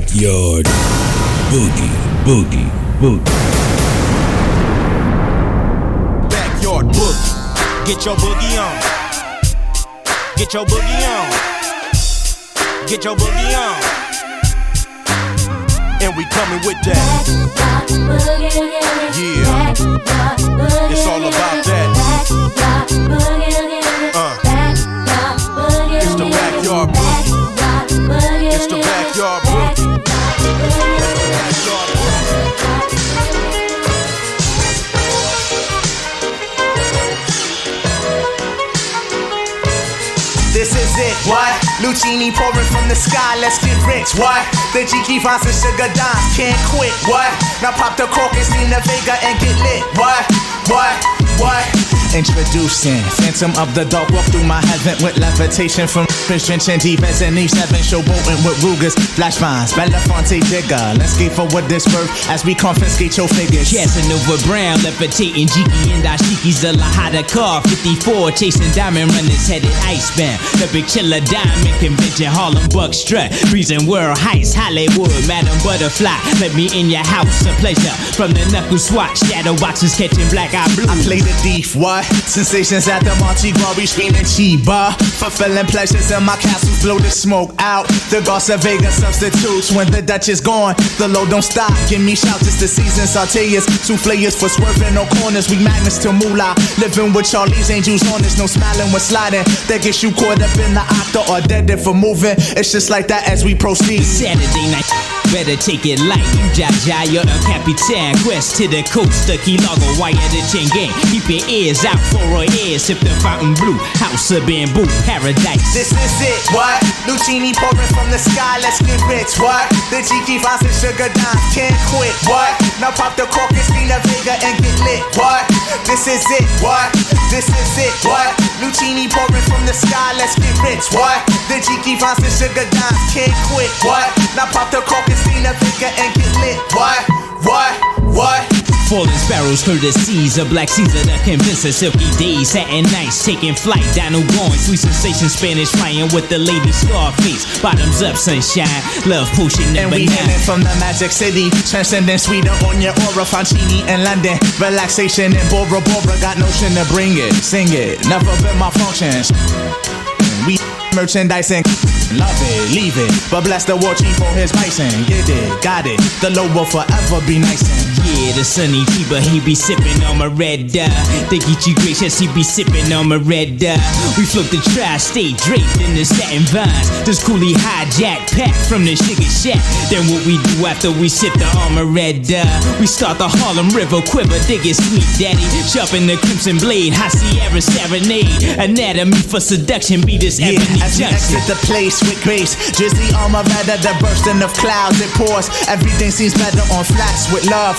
backyard boogie, boogie, boogie. Backyard boogie. Get your boogie on. Get your boogie on. Get your boogie on. And we coming with that. Yeah. It's all about that. Uh. It's the backyard boogie. It's the backyard it, what? Lucini pouring from the sky, let's get rich, what? The Jiki finds and sugar dimes, can't quit, what? Now pop the cork and steam the Vega and get lit, what? What? What? Introducing Phantom of the Dark, walk through my heaven with levitation from drenching deep as an E7, showboating with Rugers, flash vines, Belafonte digger. Let's skate for what this worth as we confiscate your figures. Casanova Brown, levitating Jiki and Ashiki's a Lahada car. 54, chasing diamond runners headed icebound. The big chiller diamond convention, Harlem Buck strut. Breezing world heights, Hollywood, Madam Butterfly. Let me in your house, a pleasure. From the knuckle swatch, shadow boxes catching black eye blue. I play the thief, what? Sensations at the Monte Gras, we screaming Chiba. Fulfilling pleasures my castles, blow the smoke out. The Garza Vega substitutes when the Dutch is gone. The load don't stop, give me shouts, it's the season. Sauteas, souffleurs for swerving no corners. We magnets to moolah. Living with Charlie's angels on us, no smiling when sliding. That gets you caught up in the octa or dead if for moving. It's just like that as we proceed. Saturday night. Better take it light, you Jaja, you're a capitan. Quest to the coast, the Key Largo, wire the chain gang. Keep your ears out for a ear, sip the fountain blue. House of bamboo, paradise. This is it, what? Lucini pouring from the sky, let's get rich, what? The Jiki finds and sugar dimes, can't quit, what? Now pop the cork and the Vega and get lit, what? This is it, what? This is it, what? Lucini pouring from the sky, let's get rich, what? The Jiki finds and sugar dimes, can't quit, what? Now pop the cork and steam the Vega and get lit, what? What? What? Falling sparrows, courtesies of Black Caesar that convince us silky days, satin nights, taking flight, down going, sweet sensation, Spanish flying with the lady Scarface, bottoms up, sunshine, love potion number And we nine. from the magic city, transcending Sweden on your aura, Fancini in London, relaxation in Bora Bora, got notion to bring it, sing it, never been my functions. We merchandising, love it, leave it, but bless the war chief for his bison, get it, got it, the low will forever be nice and Yeah, the sunny Tiba, he be sipping on my red dye. They get you gracious, he be sipping on my red dye. We float the tri-state draped in the satin vines. This coolie hijack pack from the sugar shack. Then what we do after we sip the armor red dye? We start the Harlem River quiver, dig it sweet daddy. Sharpen the crimson blade, high Sierra serenade. Anatomy for seduction, be this Yeah, ebony as we junction. exit the place with grace, drizzly armor rather the bursting of clouds it pours. Everything seems better on flats with love.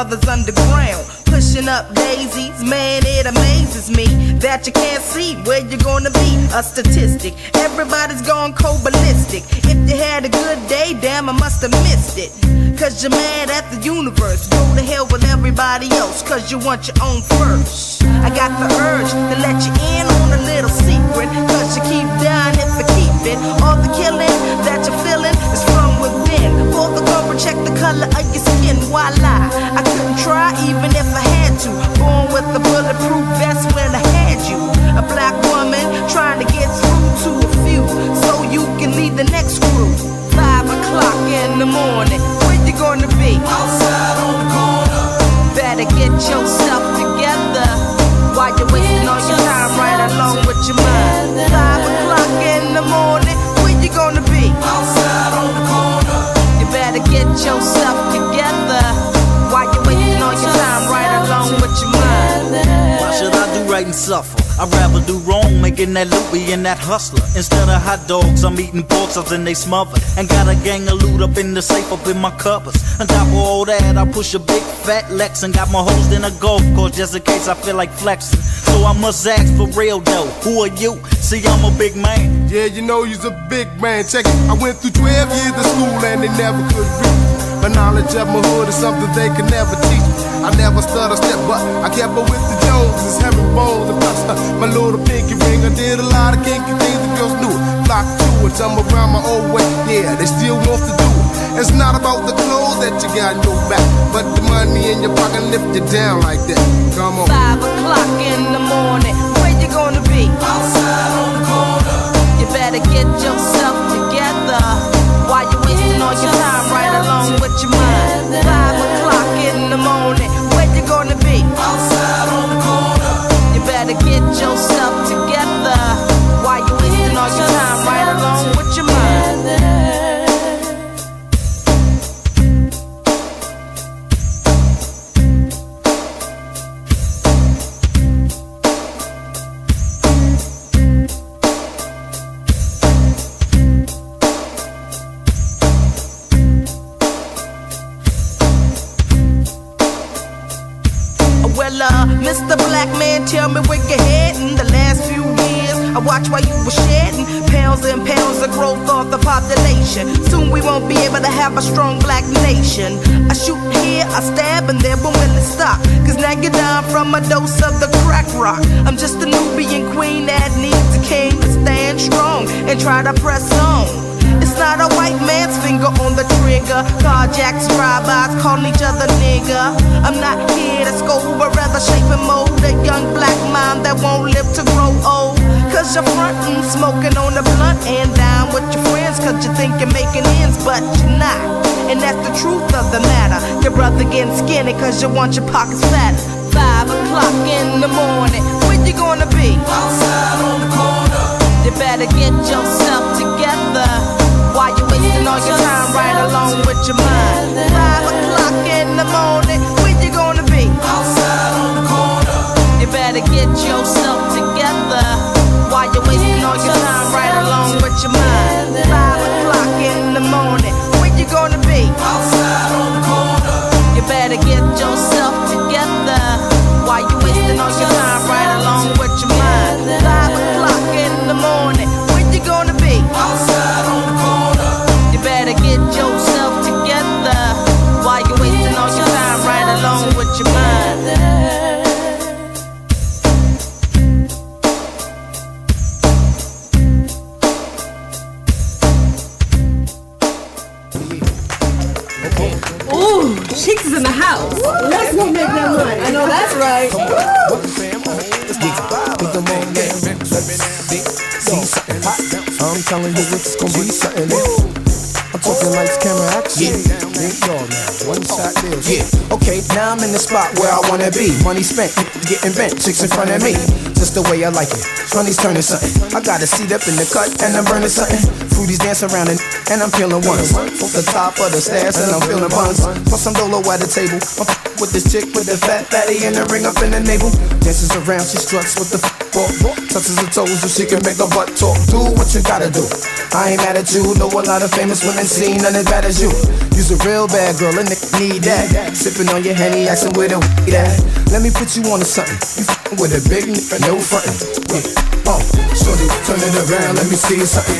Brothers underground pushing up daisies. Man, it amazes me that you can't see where you're gonna be. A statistic, everybody's gone cold ballistic. If you had a good day, damn, I must have missed it. Cause you're mad at the universe. Go to hell with everybody else, cause you want your own first. I got the urge to let you in on a little secret. Cause you keep dying if you keep it. All the killing that you're feeling is from in. For the cover, check the color of your skin. Voila! I couldn't try even if I had to. Born with a bulletproof vest when I had you. A black woman trying to get through to a few so you can lead the next crew. Five o'clock in the morning. Where you gonna be? Outside on the corner. Better get yourself together. Why you wasting all your time right along with your mind? Five o'clock in the morning. yourself together. Why you wasting all your time right along with your mind? Why should I do right and suffer? I'd rather do wrong, making that loopy and that hustler. Instead of hot dogs, I'm eating pork chops and they smothered. And got a gang of loot up in the safe up in my covers. On top of all that, I push a big fat Lex and got my hoes in a golf course just in case I feel like flexing. So I must ask for real though, who are you? See, I'm a big man. Yeah, you know you's a big man. Check it. I went through 12 years of school and they never could reach the knowledge of my hood is something they could never teach. I never stutter a step, but I kept up with the Joneses, having bones and plus my little pinky ring. I did a lot of kinky things the girls knew. Flock to it, I'm around my old way. Yeah, they still want to do it. It's not about the clothes that you got in your back, but the money in your pocket lift you down like that. Come on. Five o'clock in the morning, where you gonna be? Outside on the corner. You better get yourself together. The population. Soon we won't be able to have a strong black nation. I shoot here, I stab, and there but when to stop. Cause now you're down from a dose of the crack rock. I'm just a Nubian queen that needs a king to stand strong and try to press on. It's not a white man's finger on the trigger. Carjacks, drive-bys, calling each other nigga. I'm not here to scold, but rather shape and mold a young black mind that won't live to grow old. Cause you're frontin', smoking on the blunt and down with your friends. Cause you think you're making ends, but you're not. And that's the truth of the matter. Your brother getting skinny cause you want your pockets fatter. Five o'clock in the morning, where you gonna be? Outside on the corner. You better get yourself together. Why you wasting all your time right along with your mind? Five o'clock in the morning, spot where I wanna be. Money spent, getting bent, chicks in front of me. Just the way I like it. Money's turning something. I got a seat up in the cut and I'm burning something. Fruities dance around and, and I'm feeling ones. Off the top of the stairs and I'm feeling buns. Plus some dolo at the table. I'm f- with this chick with the fat fatty and the ring up in the navel. Dances around, she struts with the f-. Touches her toes so she can make her butt talk. Do what you gotta do. I ain't mad at you. Know a lot of famous women seen none as bad as you. You's a real bad girl, and nigga need that. Sipping on your henny, asking where the weed at. Let me put you on to something. You with a big nigga, no frontin'. Yeah. Oh, shorty, turn it around, let me see something.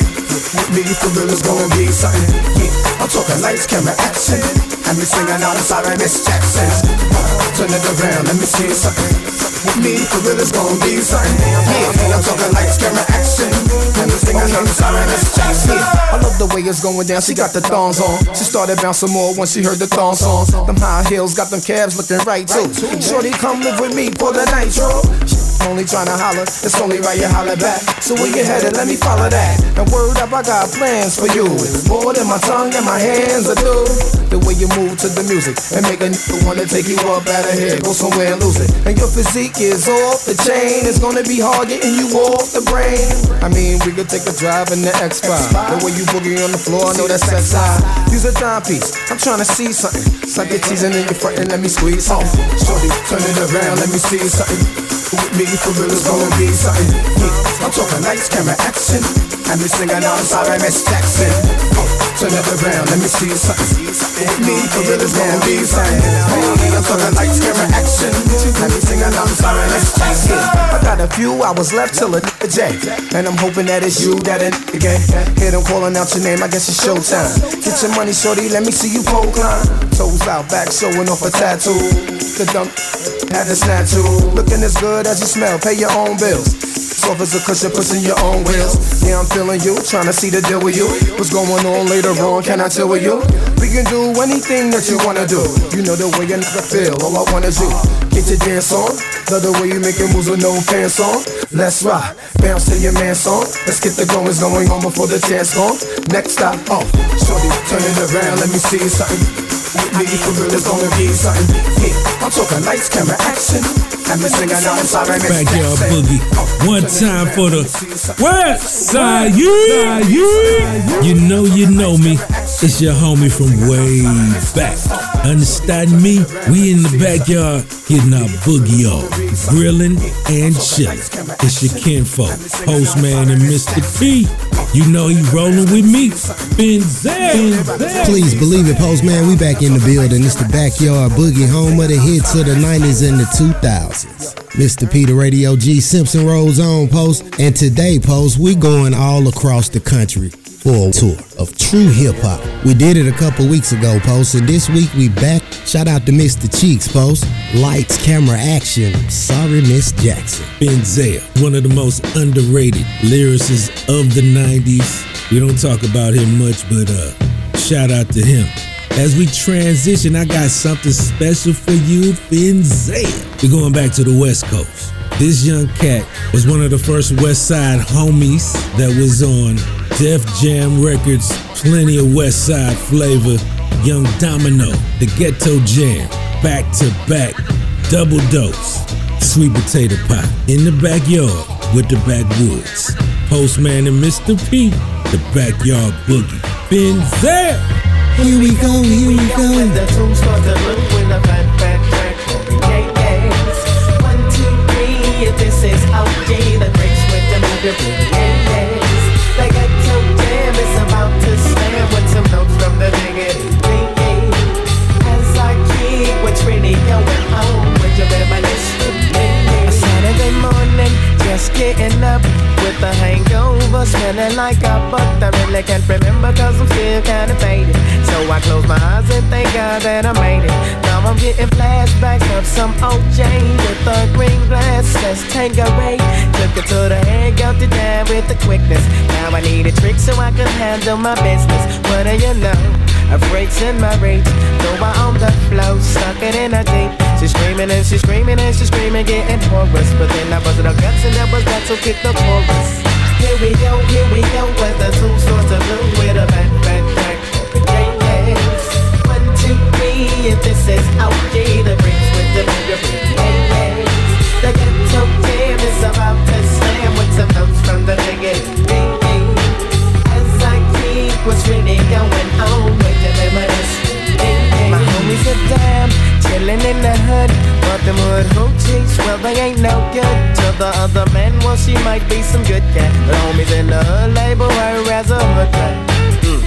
With me, for real, it's gonna be something. Yeah, I'm talking lights, camera, action. And me singing out sorry, Miss Jackson. Uh, turn it around, let me see something. With me, for real, it's gonna be something. Yeah, I'm talking lights, camera, action. And me singing out sorry, Miss Jackson. I love the way it's going down. She got the thongs on. She started bouncing more once she heard the thong songs. Them high heels got them calves looking right too. Shorty, come live with me for the night, nitro. Only tryna holler, it's only right you holler back. So where you headed? Let me follow that. And word up, I got plans for you. It's more than my tongue and my hands will do. The way you move to the music and make a nigga wanna take you up out of here, go somewhere and lose it. And your physique is off the chain. It's gonna be hard getting you off the brain. I mean, we could take a drive in the X5. The way you boogie on the floor, I know that's that side. Use a timepiece. I'm trying to see something. Suck your teasing in your front and let me squeeze something. Shorty, turn it around, let me see something. With me, for real, it's gonna be something. Yeah, I'm talking lights, camera, action. And me singing on sorry, Miss Jackson. Oh, turn it around, let me see something. With me, for real, it's gonna be something. I'm talking lights, camera, action. And me singing on sorry, Miss Jackson. I got a few hours left till a J. And I'm hoping that it's you that in the game. Hear them calling out your name, I guess it's showtime. Get your money, shorty, let me see you pole climb. Toes out, back showing off a tattoo. The dump had a snatch Looking as good as you smell, pay your own bills. Soft as a cushion, pushing your own wheels. Yeah, I'm feeling you, trying to see the deal with you. What's going on later on? Can I chill with you? We can do anything that you wanna do. You know the way a nigga feel. All I wanna do, get your dance on. Love the way you making moves with no pants on. Let's rock, bounce to your man song. Let's get the goings going on before the chance gone. Next stop, oh, shorty, turn it around, let me see something. With me, for real, it's gonna be something. Yeah, I'm talking lights, camera, action. And me singing on sorry, Miss Backyard. Boogie. Oh, One time for the West Side. Yeah, yeah. You know, you know me. It's your homie from way back. Oh. Understand me? We in the backyard getting our boogie on, grilling and chilling. It's your kinfolk, Postman and Mr. P. You know he rolling with me. Benzel. Please believe it, Postman. We back in the building. It's the backyard boogie, home of the hits of the 90s and the 2000s. Mr. Peter Radio G Simpson rolls on post, and today, post, we going all across the country for a tour of true hip hop. We did it a couple weeks ago, post, and this week we back. Shout out to Mr. Cheeks, post. Lights, camera, action. Sorry, Miss Jackson. Benzel, one of the most underrated lyricists of the 90s. We don't talk about him much, but uh, shout out to him. As we transition, I got something special for you, Finzay. We're going back to the West Coast. This young cat was one of the first West Side homies that was on Def Jam Records, plenty of West Side flavor. Young Domino, the Ghetto Jam, back to back, double dose, sweet potato pie in the backyard with the backwoods. Postman and Mr. P, the backyard boogie. Benzel. Here we go, here we go. The tune starts to look when the fat, fat track yeah, yes. One, two, three, this is OG, the breaks with the move just getting up with a hangover, smelling like a but I really can't remember cause I'm still kinda faded. So I close my eyes and thank God that I made it. Now I'm getting flashbacks of some OJ with a green glass. Let's take. Took it to the head, got it down with the quickness. Now I need a trick so I can handle my business. What do you know? A breaks in my rate. Throw her on the floor, stuck it in a deep. She's screaming and she's screaming and she's screaming, getting hoarse. But then I busted her guts and that was that, so kick the chorus. Here we go, here we go, with the two stars to blue with a back, back, back. Yeah, yes. One, two, three, if this is OG, the bricks with the bigger. The ghetto jam is about to slam with some notes from the biggest. As I keep what's really going on My homies chillin' in the hood. But them hood hoochies, well, they ain't no good. To the other man, well, she might be some good cat. But homies in the hood label her as a rat. Mm.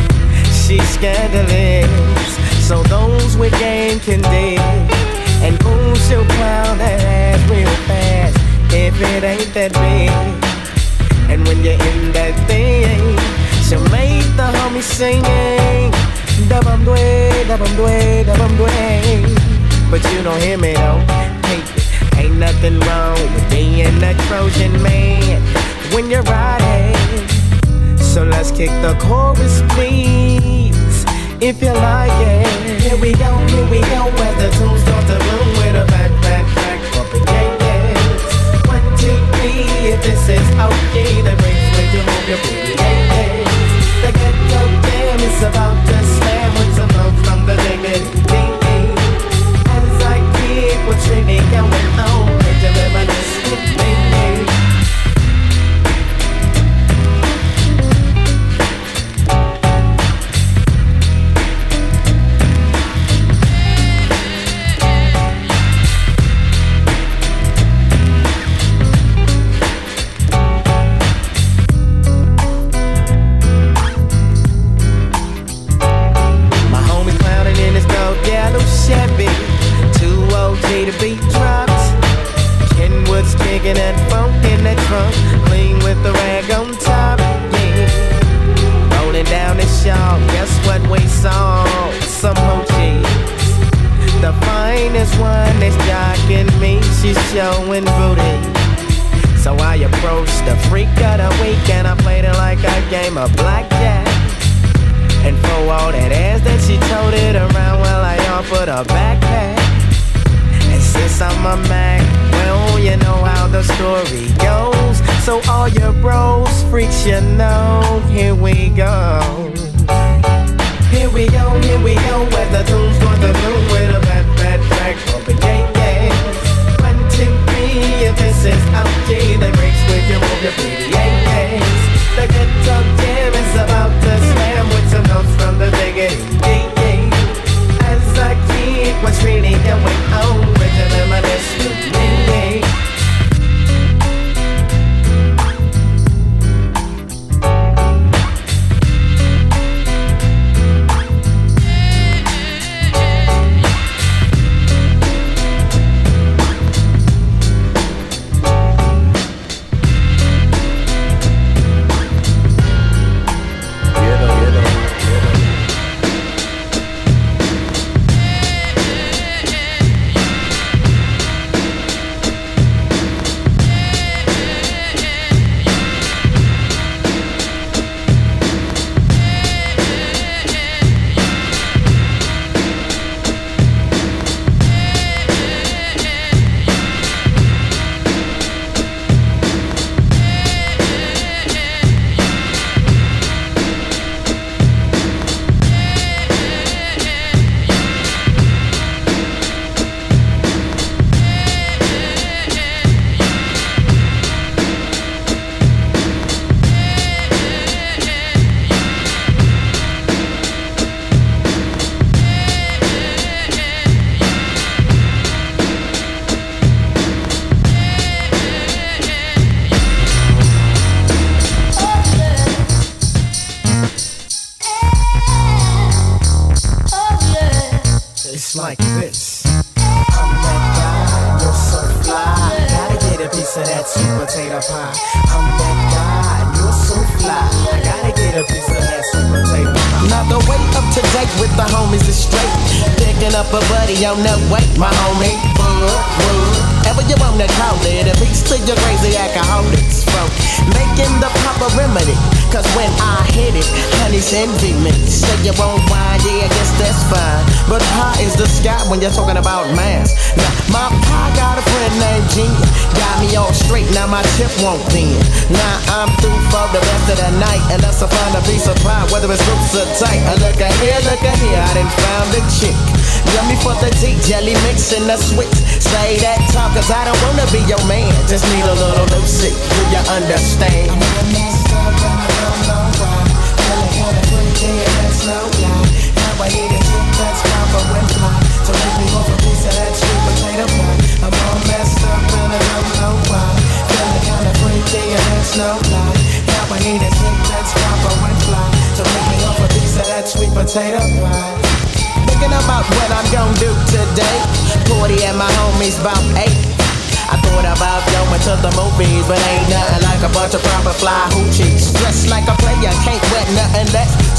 She's scandalous, so those with game can dig. And ooh, she'll plow that ass real fast if it ain't that big. And when you're in that thing, she'll make the homies singing. Dabam dwe, dabam dwe, dabam dwe. But you don't hear me though. Hey, ain't nothing wrong with being a Trojan man when you're riding. So let's kick the chorus, please, if you like it. Here we go, here we go, where the tunes start to bloom with a back, back, back, bumping, yeah, yes. One, two, three, if this is OG, the breaks with your move your booty, yeah, yes. The ghetto is about to slam from the dignity. As I with well, you know how the story goes. So all your bros, freaks, you know, here we go. Here we go, here we go, where the tune's going to do with a bad, bad track, bumping gang gang. One, two, three, if this is OG, the breaks with your your pretty yangs. The jam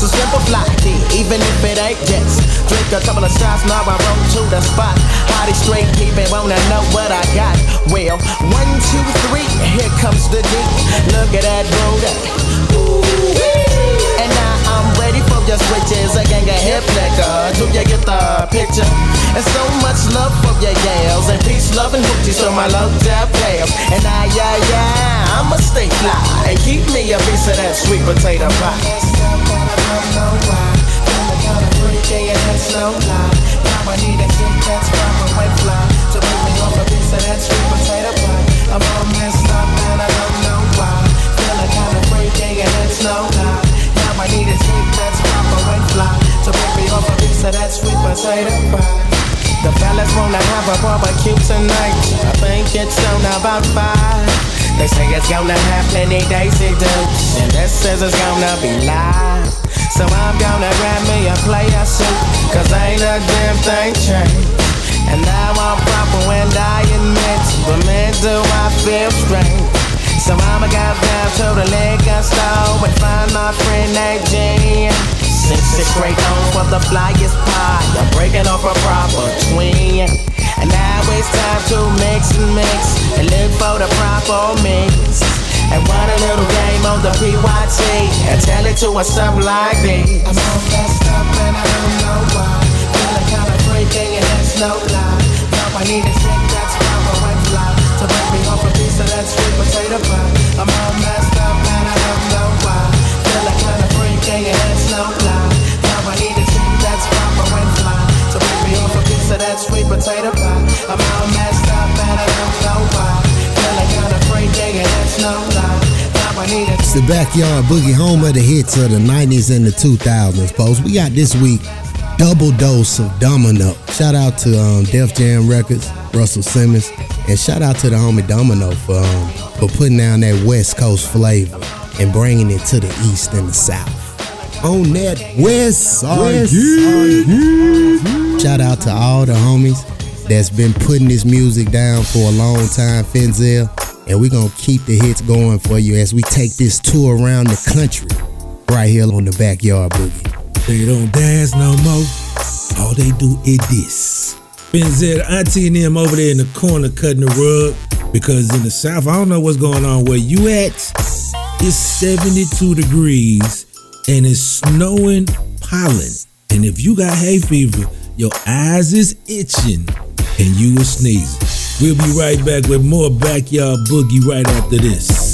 Simple fly even if it ain't jets. Drink a couple of shots, now I roll to the spot. Hottie straight, keepin', wanna know what I got. Well, one, two, three, here comes the D. Look at that booty. And now I'm ready for your switches. A gang of hip liquor. Do you get the picture? And so much love for your yells. And peace, love, and hoochies for my love tap pals. And I, yeah, yeah, I'ma stay fly. And keep me a piece of that sweet potato pie. I that need a chick that's proper and fly To bring me off a piece of that sweet potato pie I'm all messed up and I don't know why Feeling kinda freaky and it's no lie Now I need a chick that's proper and fly To bring me off a piece of that sweet potato pie The fellas wanna have a barbecue tonight I think it's on about five They say it's gonna have plenty daisy dukes And this says it's gonna be live so I'm gonna grab me a player suit Cause ain't a damn thing changed And now I'm proper and I admit But man do I feel strange. So I'ma go down to the liquor store and find my friend G. Six it straight on for the flyest pie. I'm breaking off a proper twin. And now it's time to mix and mix and look for the proper mix. And run a little game on the PYT and tell it to us something like this. I'm all messed up and I don't know why. Feeling kinda freaking and that's no lie. Now I need a chick that's proper and fly to break me off a piece of that sweet potato pie. I'm all messed up and I don't know why. Feeling kinda freaking and that's no lie. Sweet potato pie. I'm all messed up and I don't know why. Feeling kinda freaking and that's no lie. Now I It's the backyard boogie home of the hits of the 90s and the 2000s, folks. We got this week double dose of Domino. Shout out to um, Def Jam Records, Russell Simmons, and shout out to the homie Domino for um, for putting down that West Coast flavor and bringing it to the East and the South. On that West Side. Shout out to all the homies that's been putting this music down for a long time, Finzel. And we're gonna keep the hits going for you as we take this tour around the country right here on the backyard boogie. They don't dance no more. All they do is this. Benzel, Auntie and them over there in the corner cutting the rug because in the South, I don't know what's going on where you at. It's 72 degrees and it's snowing pollen. And if you got hay fever, your eyes is itching and you are sneezing. We'll be right back with more backyard boogie right after this.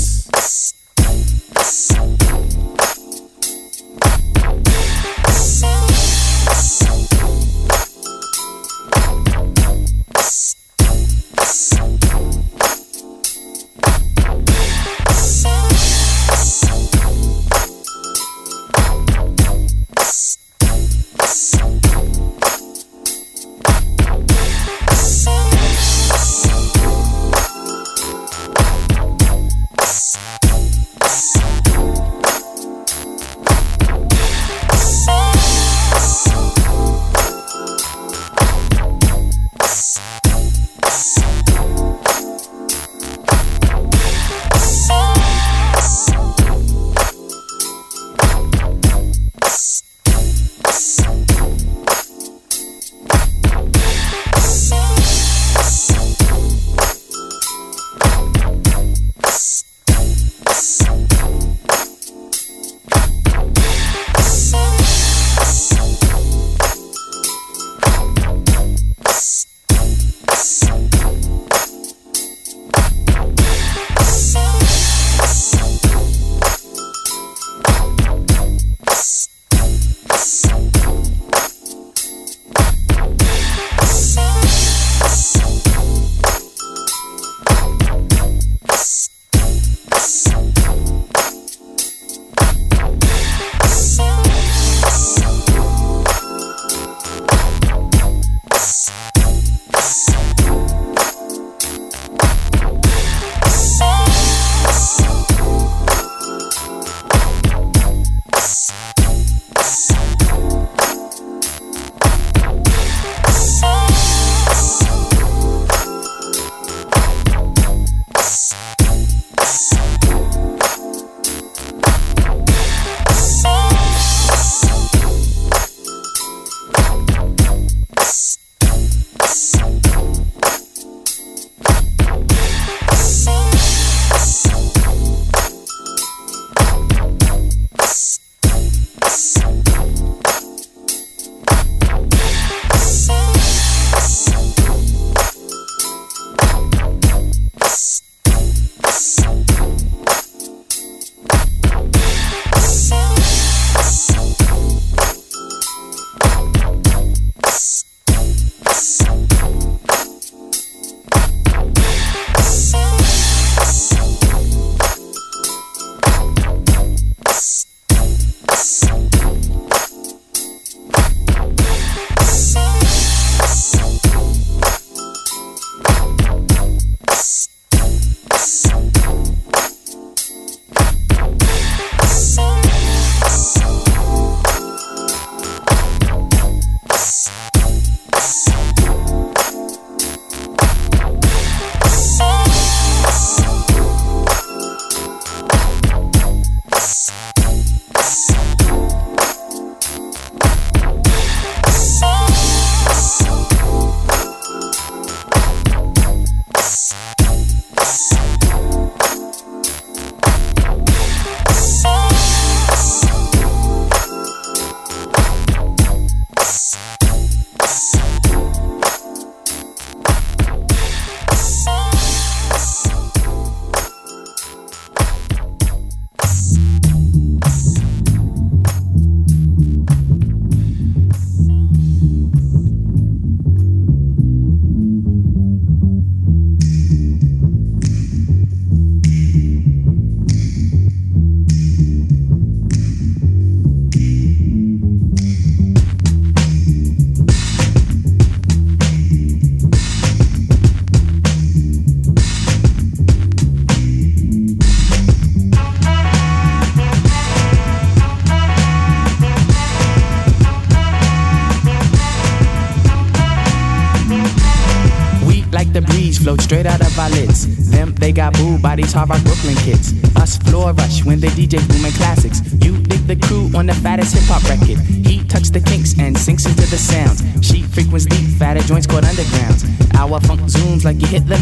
On the fattest hip hop record. He tucks the kinks and sinks into the sounds. She frequents deep, fatter joints called undergrounds. Our funk zooms like you hit the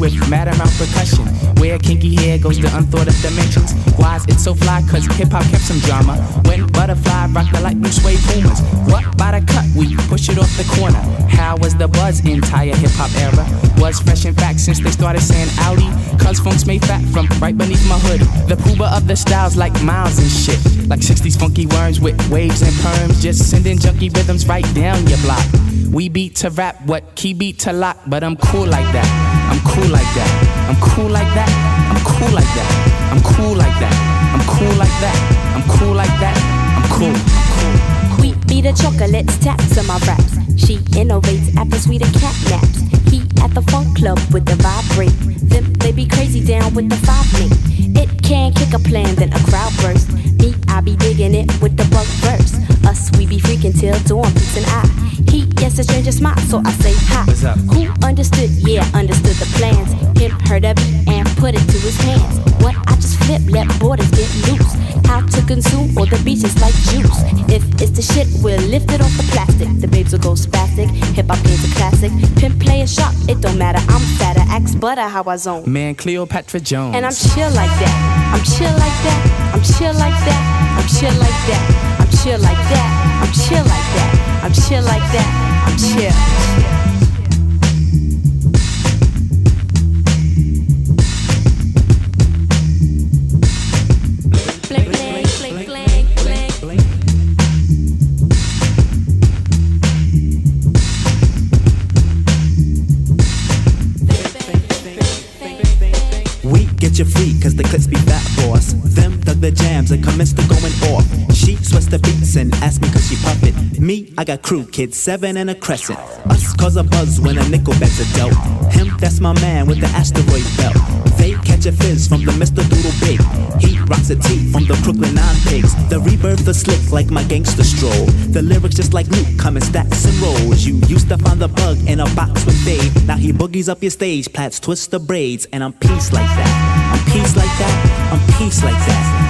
with mad amount percussion? Where kinky hair goes to unthought of dimensions. Why is it so fly? Cause hip hop kept some drama. When butterfly rock the lightning sway boomers. What by the cut? We push it off the corner. How was the buzz entire hip hop era? Was fresh in fact since they started saying Audi. Cause funk's made fat from right beneath my hood. The pooba of the styles like miles and shit. Like 60s funky worms with waves and perms. Just sending junky rhythms right down your block. We beat to rap, what key beat to lock, but I'm cool like that. I'm cool like that. I'm cool like that. I'm cool like that. I'm cool like that. I'm cool like that. I'm cool like that. I'm cool. We be the chocolates, taps on my raps. She innovates after sweeter cat naps. He at the funk club with the vibrate. Them they be crazy down with the five link. It can kick a plan, then a crowd burst. Me, I be digging it with the bug verse. Us, we be freaking till dawn, peace and I. He gets a stranger smile, so I say hi. What's up? Who understood? Yeah, understood the plans. Him heard of it and put it to his hands. What I just flip, let borders get loose. How to consume all the beaches like juice. If it's the shit, we'll lift it off the plastic. The babes will go spastic. Hip hop is a classic. Pimp play a shot, it don't matter. I'm fatter, axe butter how I zone. Man, Cleopatra Jones. And I'm chill like that. I'm chill like that. I'm chill like that. I'm chill like that. I'm chill like that. I'm chill like that. I'm chill like that. I'm chill. We get you free, cause the clips be fat boss. Them the jams and commenced to going off. She sweats the beats and asked me cause she puff it. Me, I got crew, kids, seven and a crescent. Us cause a buzz when a nickel bags are dealt. Him, that's my man with the asteroid belt. They catch a fizz from the Mr. Doodlebug. He rocks a tee from the Crooklyn Nine Pigs. The rebirth is slick like my gangster stroll. The lyrics just like Luke come in stacks and rolls. You used to find the bug in a box with Dave. Now he boogies up your stage, plats twist the braids, and I'm peace like that. I'm peace like that. I'm peace like that.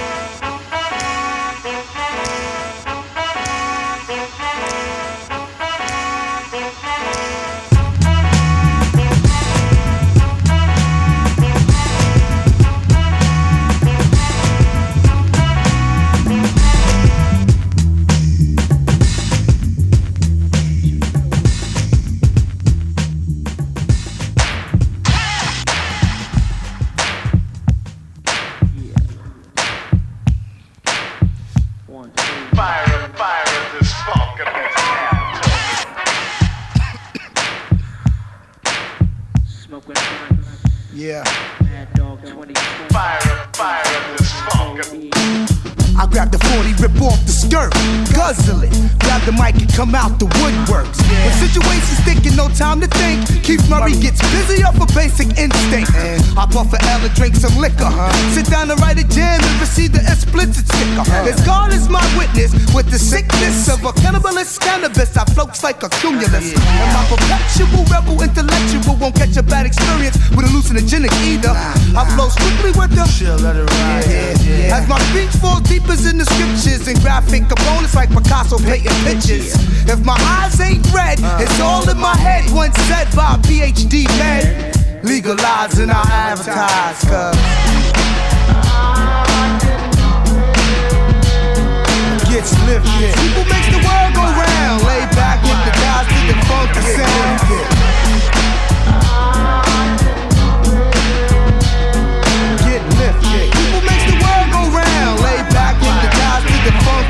Rip off the skirt, guzzle it. Grab the mic and come out the woodworks. When situations thinking no time to think, Keith Murray gets busy off a basic instinct. I puff a L and drink some liquor. Uh-huh. Sit down and write a jam and receive the explicit sticker. As God is my witness, with the sickness of a cannibalist cannabis, I floats like a cumulus. And my perpetual rebel intellectual won't catch a bad experience with a hallucinogenic either. I flow strictly with the Chill, let it ride. As my speech falls deep as in the scriptures and graphic components like Picasso painting pictures. If my eyes ain't red, it's all in my head. Once said by a PhD man. Legalize and I advertise, cuz. Gets lifted. People makes the world go round. Lay back with the guys to the funky sound.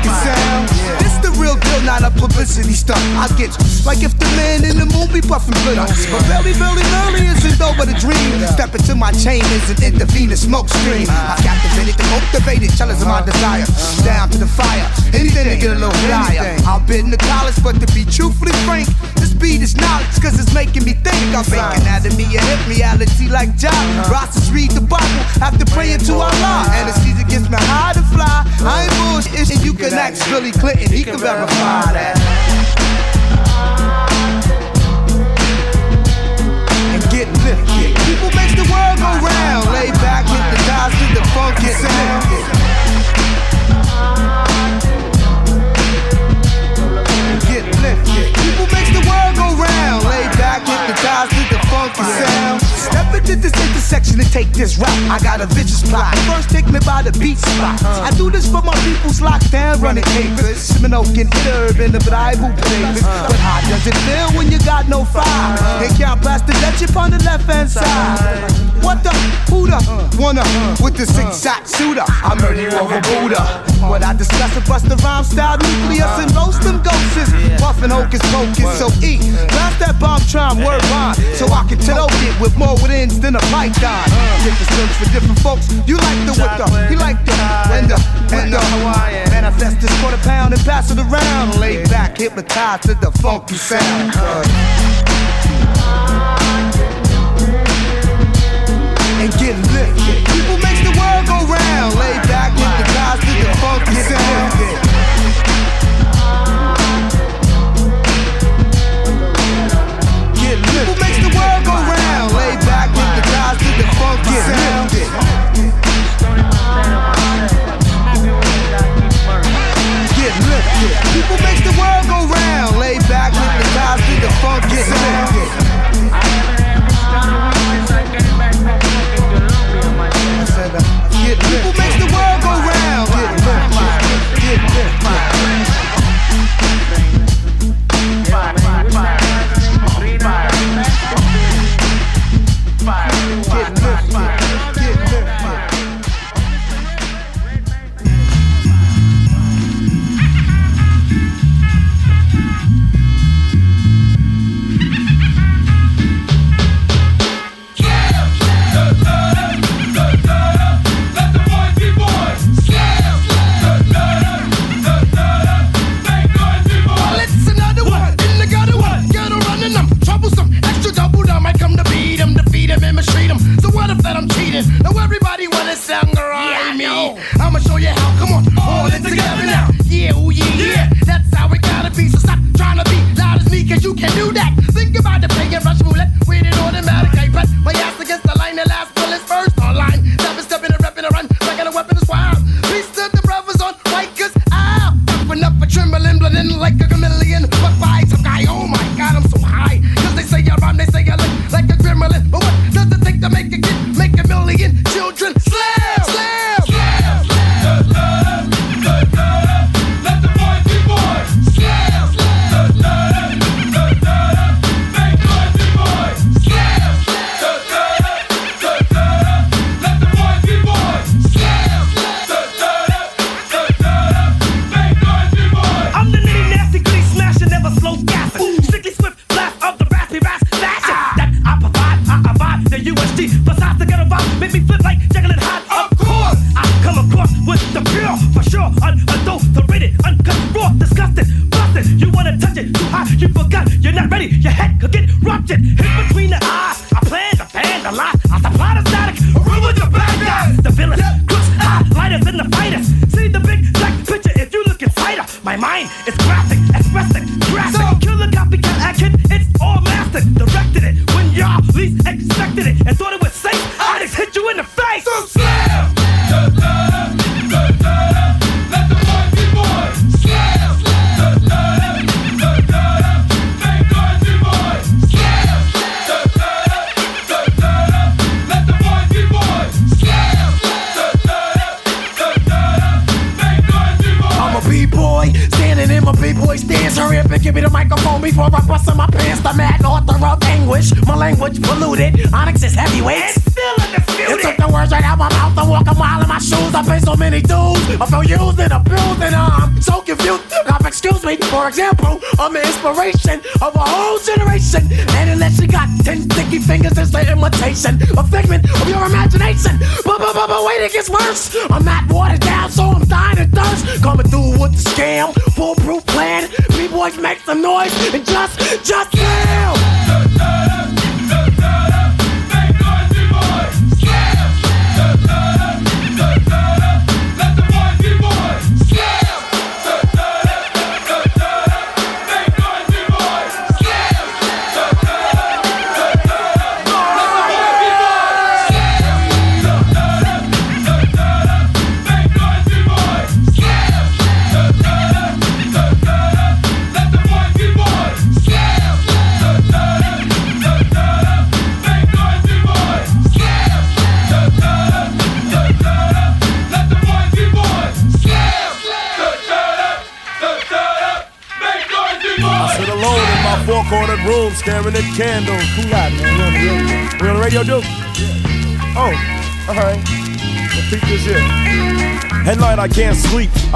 Sound. This the real deal, not a publicity stunt. I get like if the man in the movie puffin' glitter. But Belly Belly Murray isn't over the dream. Step into my chain isn't intervening smoke stream. I captivated the motivated, jealous of my desire. Down to the fire, anything to get a little flyer. I've been to college, but to be truthfully frank, this beat is knowledge, cause it's making me think. I'm making anatomy a hip reality like Job. Rosses read the Bible after praying to Allah. Anesthesia gets me high to fly. I ain't bullshit, and you can ask Billy Clinton, he can verify that. And get lifted. People makes the world go round. Lay back with the guys to the funky sound. Get lifted. People makes the world go round. Lay back with the funky sound. Step into this intersection and take this route. I got a vicious plot. First, take me by the beat spot. I do this for my people's locked down, running papers. Smoking herb in the Bible papers. But how does it feel when you got no fire? And can't pass the up on the left hand side. What the? Who the? Wanna? With the six shot shooter. I murder you over Buddha. What I discuss and bust the rhyme style nucleus and roast them ghosts. Puffin' hocus pocus. So eat. Blast that bomb trying word rhyme. So I can tell it with more with ends than a python. Different strokes for different folks. You like the with the, you like the, the, when the. Manifest this quarter pound and pass it around. Lay back, hypnotized to the funky sound. And get lifted. People makes the world go round. Lay back guys to the funky sound. The funky. Get lifted. People makes the world go round. Lay back with the guys to the funky sound. a Cause you can do that. Think about the playing rush roulette with an automatic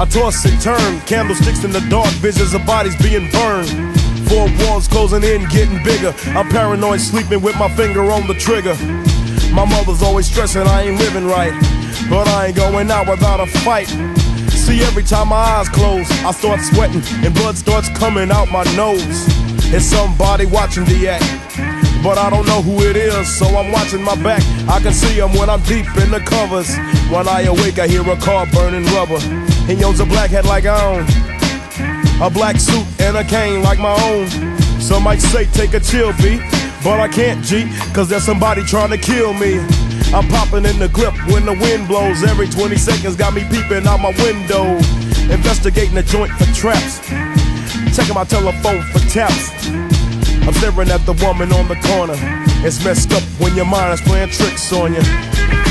toss and turn. Candlesticks in the dark, visions of bodies being burned. Four walls closing in, getting bigger. I'm paranoid, sleeping with my finger on the trigger. My mother's always stressing I ain't living right, but I ain't going out without a fight. See, every time my eyes close, I start sweating and blood starts coming out my nose. It's somebody watching the act, but I don't know who it is, so I'm watching my back. I can see him when I'm deep in the covers. When I awake, I hear a car burning rubber. He owns a black hat like I own, a black suit and a cane like my own. Some might say take a chill beat, but I can't G, cause there's somebody trying to kill me. I'm popping in the clip when the wind blows. Every 20 seconds got me peeping out my window. Investigating the joint for traps. Checking my telephone for taps. I'm staring at the woman on the corner. It's messed up when your mind is playing tricks on you.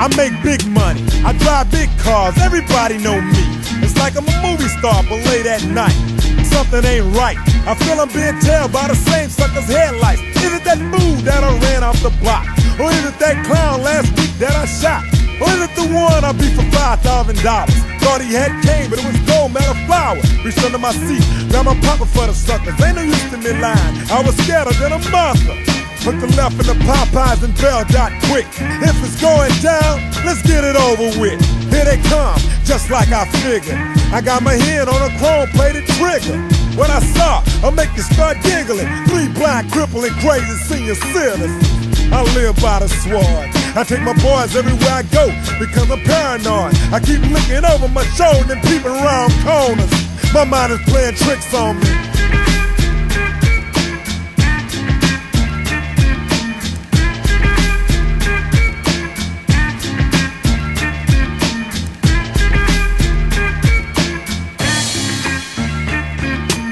I make big money. I drive big cars. Everybody know me. It's like I'm a movie star, but late at night. Something ain't right. I feel I'm being tailed by the same sucker's headlights. Is it that move that I ran off the block? Or is it that clown last week that I shot? Or is it the one I beat for $5,000? Thought he had cane, but it was gold, metal flower. Reached under my seat, grabbed my pocket for the suckers. Ain't no use to me lying. I was scared than a monster. Put the left in the Popeyes and Bell Dot quick. If it's going down, let's get it over with. Here they come, just like I figured. I got my hand on a chrome plated trigger. When I saw, I make you start giggling. Three blind, crippling, crazy senior citizens. I live by the sword. I take my boys everywhere I go because I'm paranoid. I keep looking over my shoulder and peeping around corners. My mind is playing tricks on me.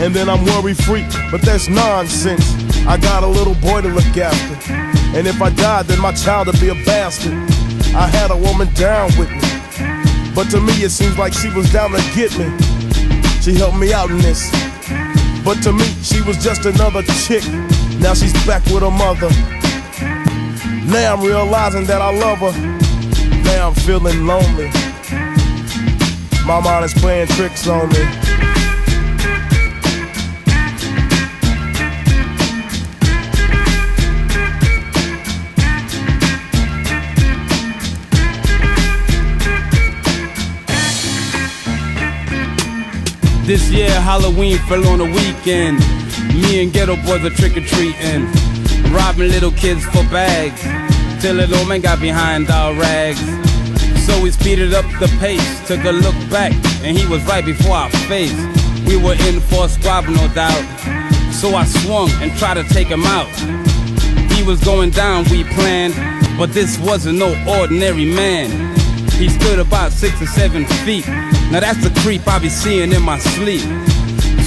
And then I'm worry free, but that's nonsense. I got a little boy to look after. And if I die, then my child will be a bastard. I had a woman down with me. But to me, it seems like she was down to get me. She helped me out in this. But to me, she was just another chick. Now she's back with her mother. Now I'm realizing that I love her. Now I'm feeling lonely. My mind is playing tricks on me. This year Halloween fell on a weekend. Me and Geto Boys are trick or treating, robbing little kids for bags. Till a little man got behind our rags. So we speeded up the pace, took a look back, and he was right before our face. We were in for a squabble, no doubt. So I swung and tried to take him out. He was going down, we planned, but this wasn't no ordinary man. He stood about six or seven feet. Now that's the creep I be seeing in my sleep.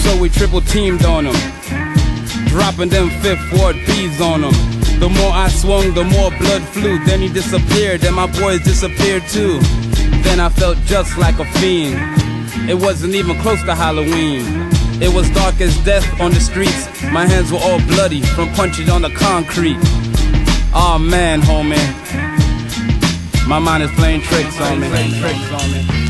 So we triple teamed on him, dropping them fifth ward bees on him. The more I swung, the more blood flew. Then he disappeared, and my boys disappeared too. Then I felt just like a fiend. It wasn't even close to Halloween. It was dark as death on the streets. My hands were all bloody from punching on the concrete. Aw oh, man, homie. My mind is playing tricks on me.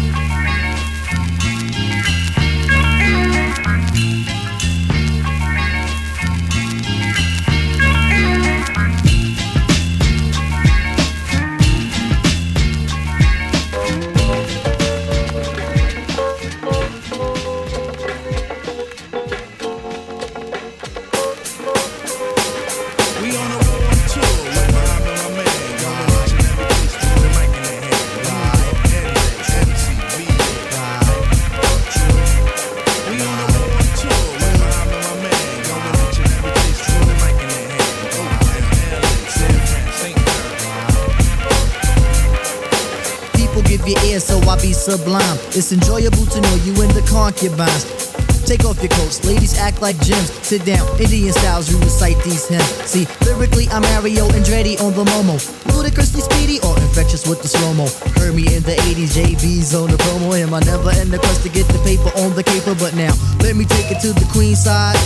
You in the concubines. Take off your coats, ladies act like gems. Sit down, Indian styles, you recite these hymns. See, lyrically, I'm Mario Andretti on the Momo. Ludicrously speedy or infectious with the slow mo. Heard me in the 80s, JB's on the promo. Him, I never in the quest to get the paper on the caper, but now let me take it to the queen side.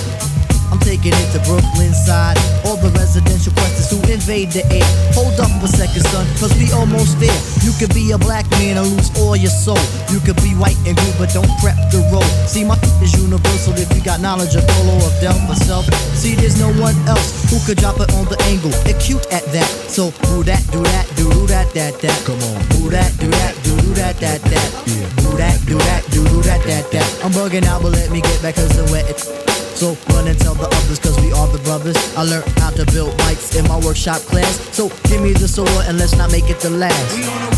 I'm taking it to Brooklyn side. All the residential questions who invade the air. Hold up a second, son, cause we almost there. You could be a black man and lose all your soul. You could be white and blue, but don't prep the road. See, my is universal if you got knowledge of Dolo or Del myself. See, there's no one else who could drop it on the angle. Acute at that. So, do that, do that, do do that, that, that. Come on. Do that, do that, do do that, that, that. Yeah. Do that, do that, do do that, that, that. I'm bugging out, but let me get back cause the wet. So run and tell the others, cause we are the brothers. I learned how to build bikes in my workshop class. So give me the sword and let's not make it the last.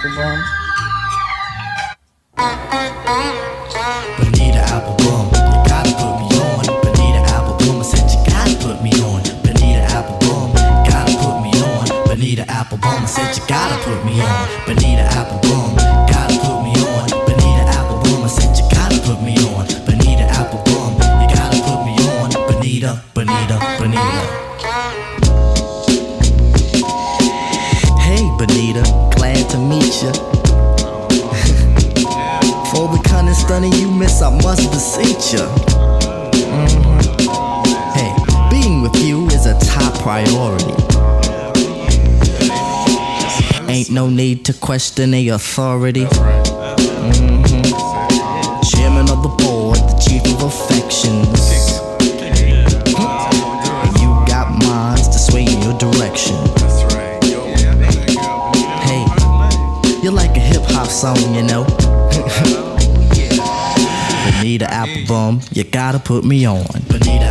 Bonita Applebum. Bonita Applebum, you gotta put me on. Bonita I said you gotta put me on. Bonita gotta put me on. Bonita I said you gotta put me on. Bonita gotta put me on. Bonita I said you gotta put me on. Bonita you gotta put me on. Bonita, Bonita, Bonita. Hey, Bonita, I must beseech ya. Mhm. Hey, being with you is a top priority. Ain't no need to question the authority. Mhm. Chairman of the board, the chief of affections. You got minds to sway in your direction. Hey, you're like a hip hop song, you know. Bonita Applebum, you gotta put me on. Bonita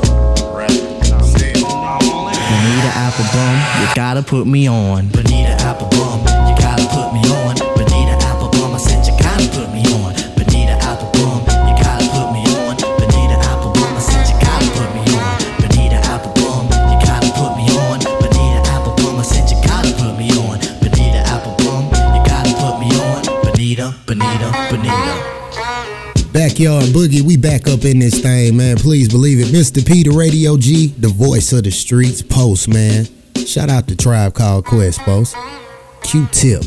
Bonita Applebum, you gotta put me on. Backyard Boogie, we back up in this thing, man. Please believe it. Mr. Peter Radio G, the voice of the streets, post, man. Shout out to Tribe Called Quest, post. Q-Tip,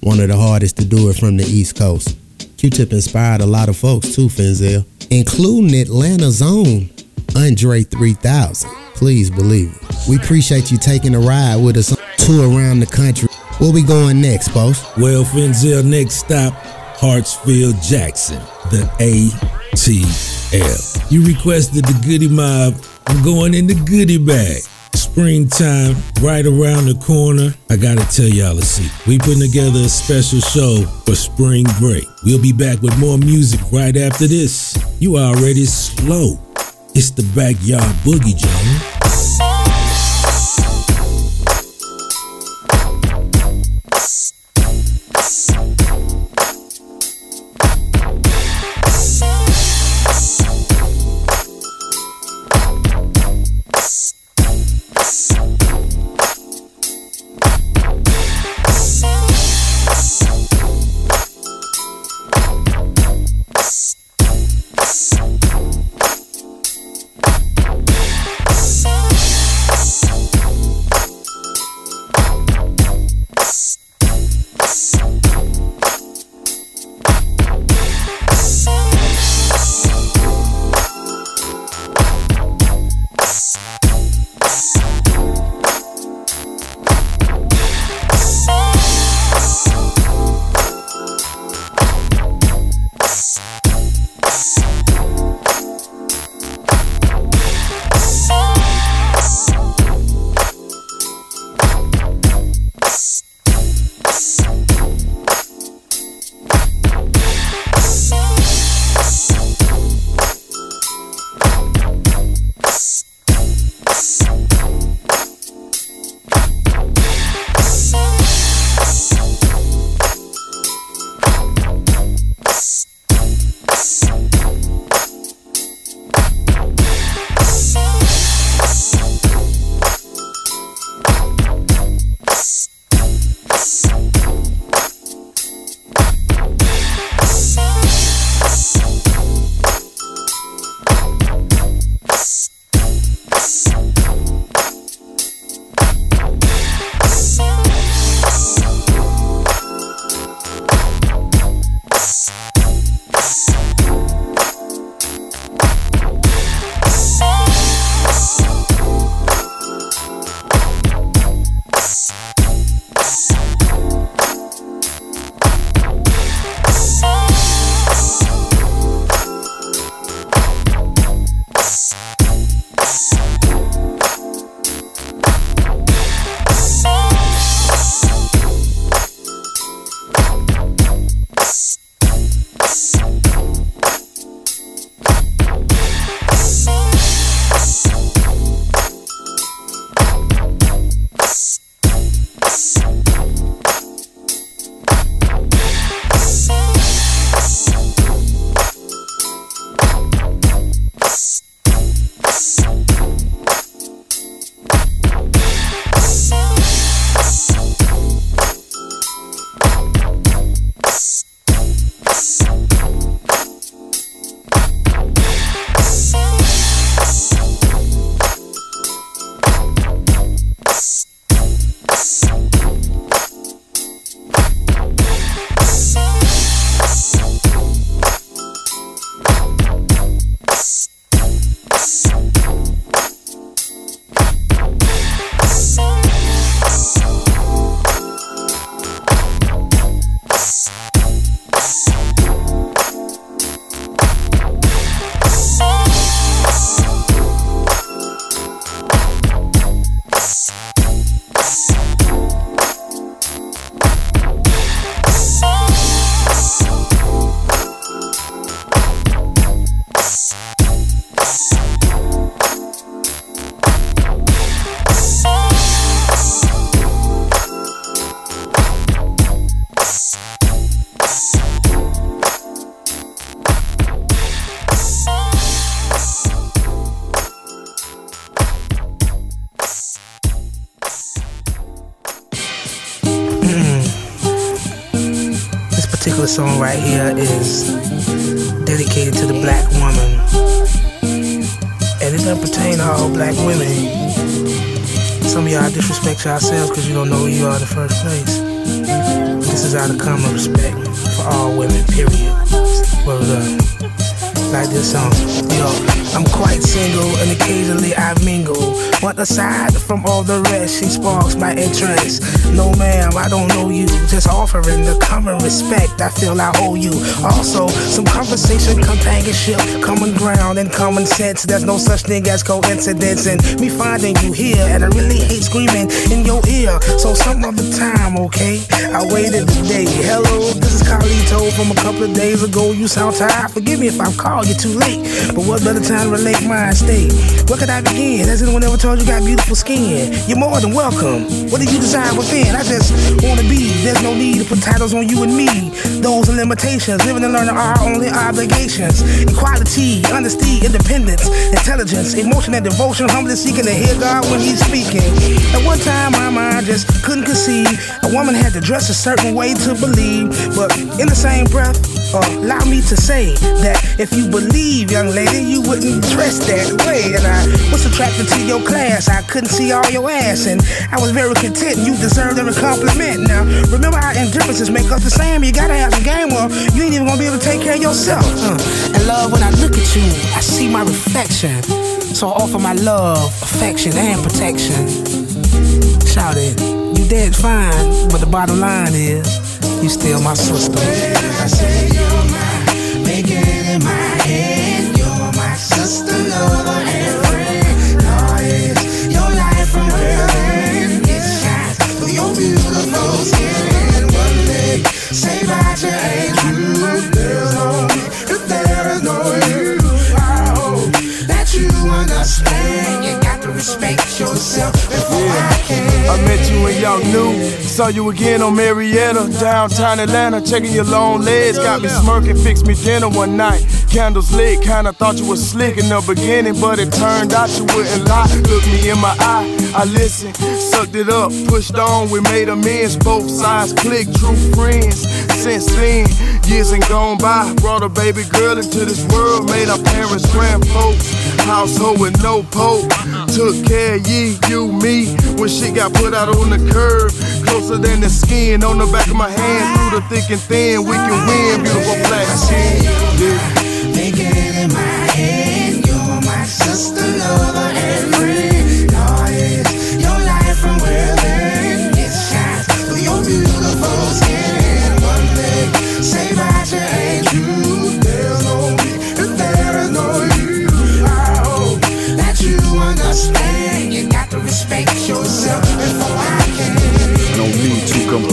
one of the hardest to do it from the East Coast. Q-Tip inspired a lot of folks too, Finzel, including Atlanta's own Andre 3000. Please believe it. We appreciate you taking a ride with us on tour around the country. Where we going next, post? Well, Finzel, next stop, Hartsfield Jackson, the ATL. You requested the goodie mob. I'm going in the goodie bag. Springtime right around the corner. I gotta tell y'all a secret. We putting together a special show for spring break. We'll be back with more music right after this. You already slow. It's the backyard boogie, Jones. No, ma'am, I don't know you. Just offering the common respect I feel I owe you. Also, some conversation, companionship, common ground, and common sense. There's no such thing as coincidence. And me finding you here, and I really hate screaming in your ear. So, some other time, okay? I waited today. Hello, this is Carlito from a couple of days ago. You sound tired. Forgive me if I've called you too late. But what better time to relate my state? Where could I begin? Has anyone ever told you got beautiful skin? You're more than welcome. What do you desire within? I just wanna be. There's no need to put titles on you and me. Those are limitations. Living and learning are our only obligations. Equality, honesty, independence, intelligence, emotion, and devotion. Humbly seeking to hear God when He's speaking. At one time, my mind just couldn't conceive. A woman had to dress a certain way to believe. But in the same breath, uh, allow me to say that if you believe, young lady, you wouldn't dress that way. And I was attracted to your class. I couldn't see all your ass, and I was very content. You deserved every compliment. Now, remember how indifferences make us the same. You gotta have some game, or you ain't even gonna be able to take care of yourself. Uh, and love, when I look at you, I see my reflection. So I offer my love, affection, and protection. Shout it, you dead fine, but the bottom line is, you still my sister. Yourself before I can. I met you when y'all knew. Saw you again on Marietta, downtown Atlanta, checking your long legs. Got me smirking, fixed me dinner one night. Candles lit, kinda thought you was slick in the beginning, but it turned out you wouldn't lie. Look me in my eye, I listened, sucked it up, pushed on. We made amends, both sides click, true friends. Since then, years and gone by, brought a baby girl into this world, made our parents grand folks. Household with no pope, took care of ye, you, me. When she got put out on the curb, closer than the skin on the back of my hand. Through the thick and thin, we can win. Beautiful black skin. Yeah.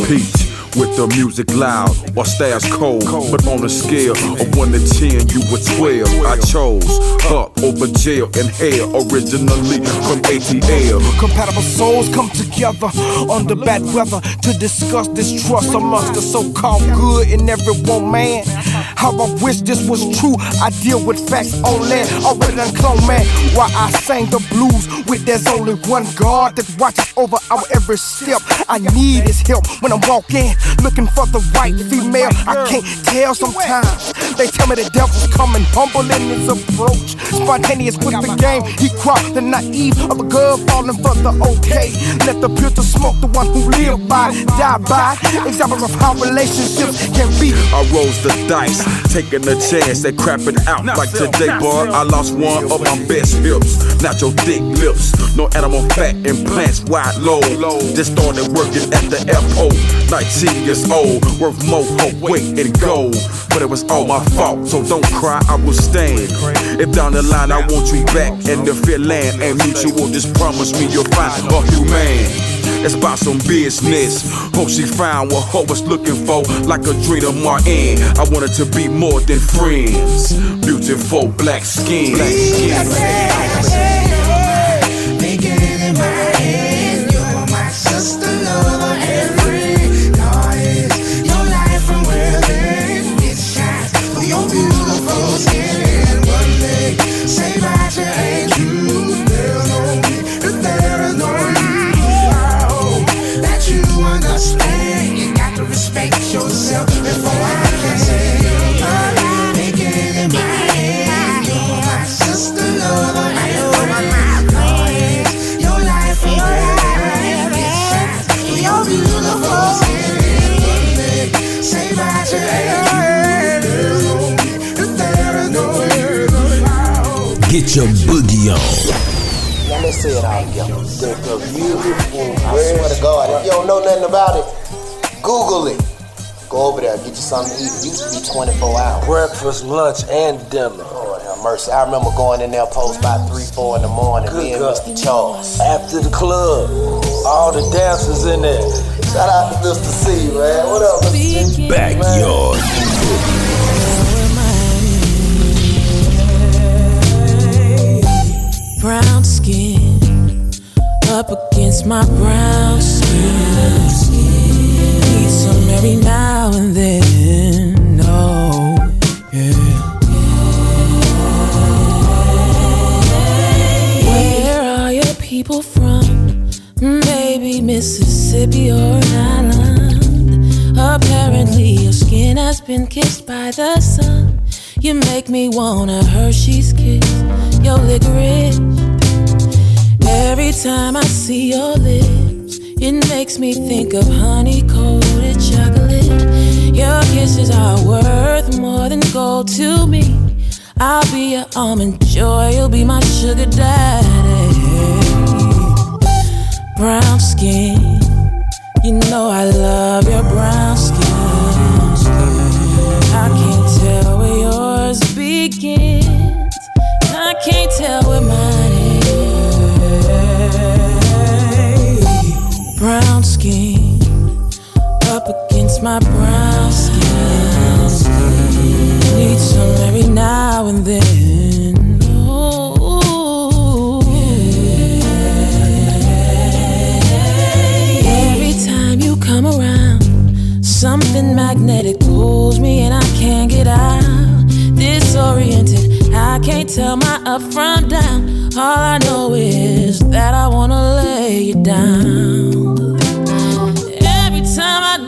Compete with the music loud or stairs cold. But on a scale of 1 to 10, you were 12. I chose up over jail and hell, originally from ATL. Compatible souls come together under bad weather to discuss distrust amongst the so-called good in everyone, man. How I wish this was true. I deal with facts only. Already done clone man. Why I sang the blues with there's only one God that watches over our every step. I need his help when I'm walking, looking for the right female. I can't tell sometimes. They tell me the devil's coming, humble in his approach. Spontaneous with the game. He crossed the naive of a girl falling for the okay. Let the pure smoke the one who live by, die by. Example of how relationships can be. I rolls the dice, taking a chance They crapping out like today, boy. I lost one of my best hips. Not your thick lips, no animal fat implants, wide low. Just started working at the airport, 19 years old, worth more hope, weight, and gold. But it was all my fault, so don't cry, I will stand. If down the line I want you back, and the fear land ain't mutual, just promise me you'll find a human. Let's buy some business. Hope she found what her was looking for, like a dream of Martin. I wanted to be more than friends. Beautiful black skin. Black skin. Make your boogie on. Now let's say it all together. The, the beautiful, I swear to God, if you don't know nothing about it, Google it. Go over there, get you something to eat. It used to be 24 hours. Breakfast, lunch, and dinner. Lord have mercy. I remember going in there post by 3, 4 in the morning, Good me and God. Mr. Charles. After the club, all the dancers in there. Shout out to Mr. C, man. What up, Mr. C? Backyard. Brown skin up against my brown skin. Need some every now and then. Oh, yeah. Where are your people from? Maybe Mississippi or an island. Apparently, your skin has been kissed by the sun. You make me want a Hershey's kiss, your licorice. Every time I see your lips, it makes me think of honey coated chocolate. Your kisses are worth more than gold to me. I'll be your almond joy, you'll be my sugar daddy. Brown skin, you know I love your brown skin. My brown skin. Need some every now and then. Every time you come around, something magnetic pulls me and I can't get out. Disoriented, I can't tell my up from down. All I know is that I wanna lay you down.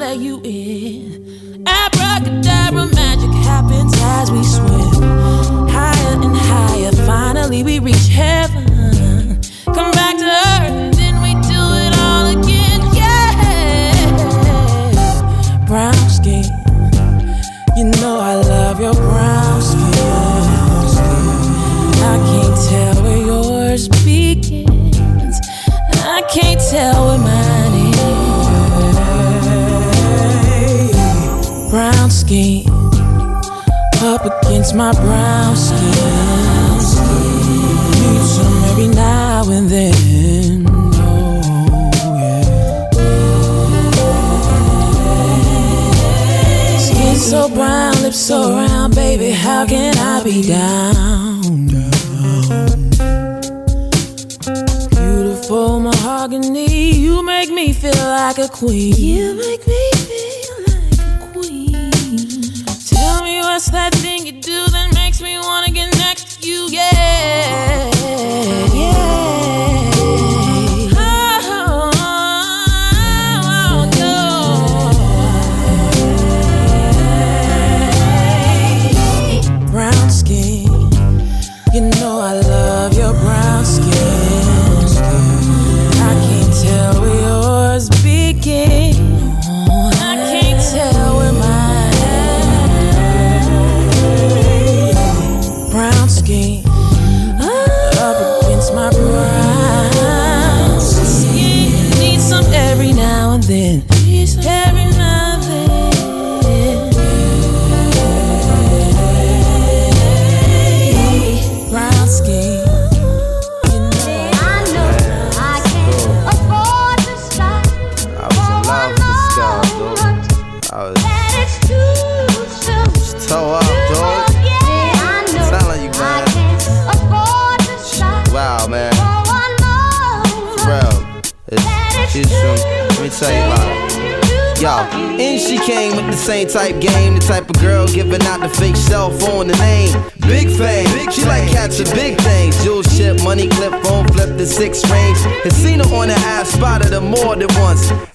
Let you in, abracadabra magic happens as we swim higher and higher. Finally, we reach heaven. Up against my brown skin. Need some every now and then. Oh, yeah. Skin so brown, lips so round, baby. How can I be down? Beautiful mahogany, you make me feel like a queen. You make me That thing you do that makes me wanna get next to you? Yeah, came with the same type game, the type of girl giving out the fake cell phone, the name. Big fame, she like catching big things. Jewel ship, money clip, phone flip, the six range. Her on the ass, spotted her more than once.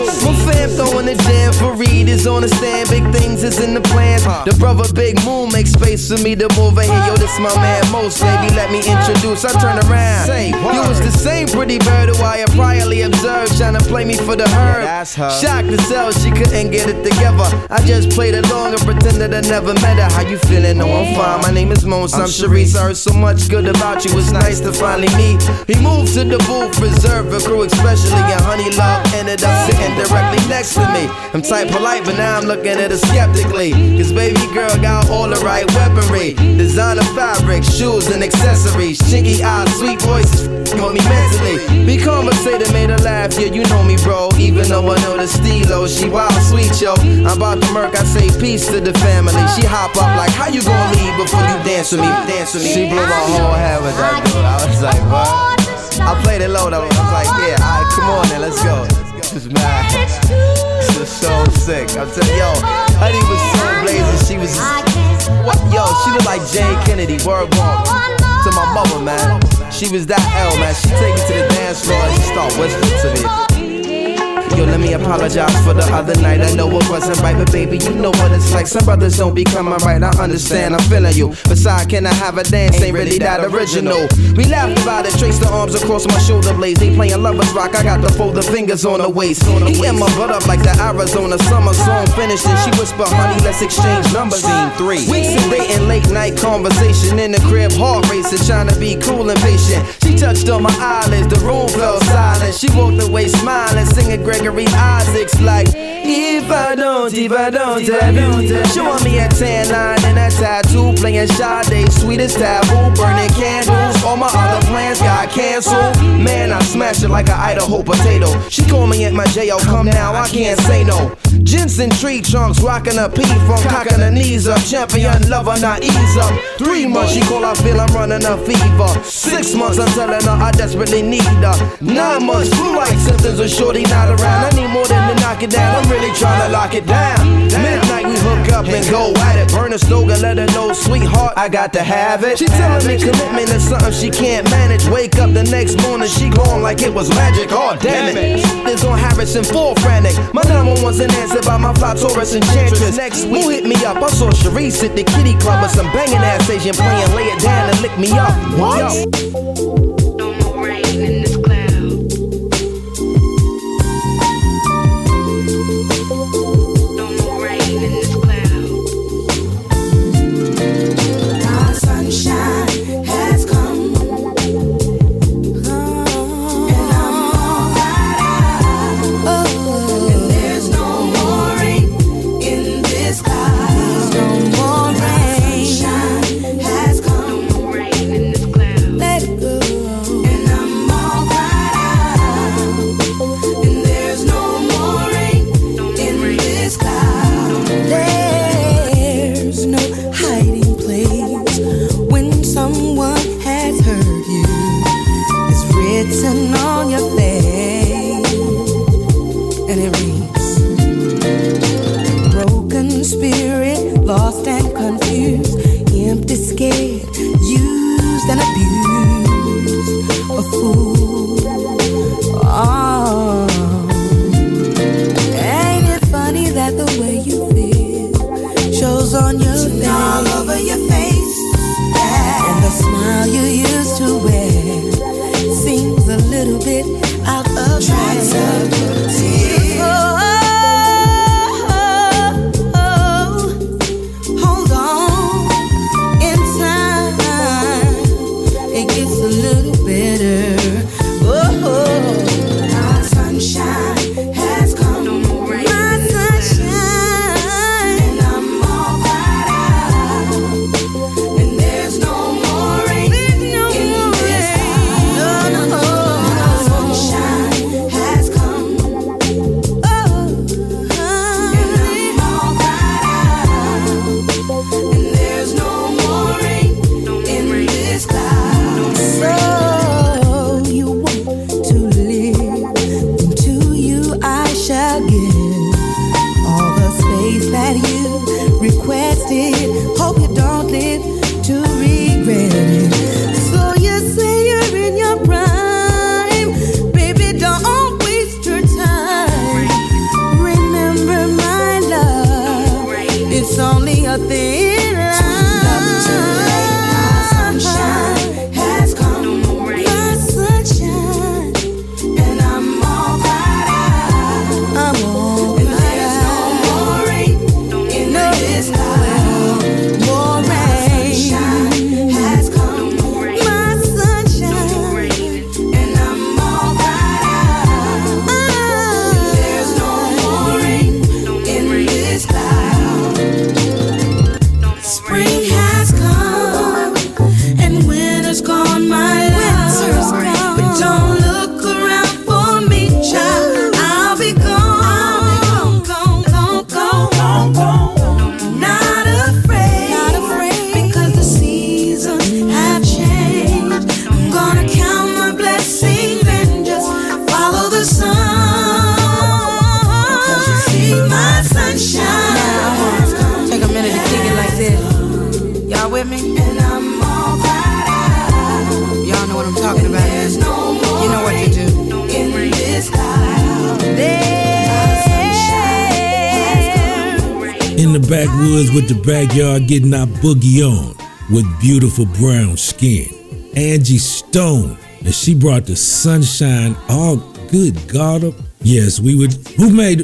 My fam throwing the jam for Reed is on the stand. Big things is in the plans. The brother Big Moon makes space for me to move in here. Yo, this my man Most. Baby, let me introduce. I turn around. You was the same pretty bird who I had priorly observed, trying to play me for the herd. Shocked to sell, she couldn't get it together. I just played along and pretended I never met her. How you feeling? No, I'm fine. My name is Mons. I'm Sharice. I heard so much good about you. It's nice to finally meet. He moved to the booth, reserved for crew, especially and Honey Love ended up sitting directly next to me. I'm type polite, but now I'm looking at her skeptically. Cause baby girl got all the right weaponry. Designer fabric, shoes and accessories. Chinky eyes, sweet voices, on me mentally. We conversated, made her laugh. Yeah, you know me, bro. Even though I know the stilo, she wild sweet, yo. I'm about to murk, I say peace to the family. She hop up like, how you gonna leave before you dance with me? Dance with me. She blew my whole head with that dude. I was like, what? I played it low though. I was like, yeah, alright, come on then, let's go. This is mad. This is so sick. I'm yo, Honey was so blazing. She was what? Yo, she looked like Jayne Kennedy. Word walk to my mother, man. She was that L, man. She take me to the dance floor and she start whispering to me. Yo, let me apologize for the other night. I know it wasn't right, but baby, you know what it's like. Some brothers don't be coming right. I understand, I'm feeling you. Besides, can I have a dance? Ain't really that original. We laughed about it, traced the arms across my shoulder blades. They playing lovers rock. I got to fold the fingers on the waist. He in my butt up like the Arizona summer song finished, she whispered, "Honey, let's exchange numbers." Scene three. Weeks of dating, late night conversation in the crib, heart racing, trying to be cool and patient. She touched on my eyelids, the room fell silent. She walked away smiling, singing Gregory Isaacs like, If I don't, if I don't have you, showing me at tan line and a tattoo, playing Sade, sweetest taboo, burning candles. All my other plans got canceled. Man, I smashed it like an Idaho potato. She called me at my jail, come now, I can't say no. Jensen tree trunks, rocking a P from cocking her knees up. Champion lover, not ease up. Three months, she call, I feel I'm running a fever. Six months, telling her I desperately need her. Nine months, flu like symptoms of shorty not around. I need more than to knock it down, I'm really trying to lock it down. Midnight, we hook up and go at it. Burn a slogan, let her know, sweetheart, I got to have it. She telling me commitment is something she can't manage. Wake up the next morning, she gone like it was magic. Oh, damn it. This on Harrison, full frantic. My number one's an answer by my fly Taurus enchantress. Next week, who hit me up? I saw Sharice at the kitty club with some banging ass Asian playing, lay it down and lick me up. What? Our the backyard getting our boogie on with beautiful brown skin. Angie Stone, and she brought the sunshine. All good God. Yes, we would. Who made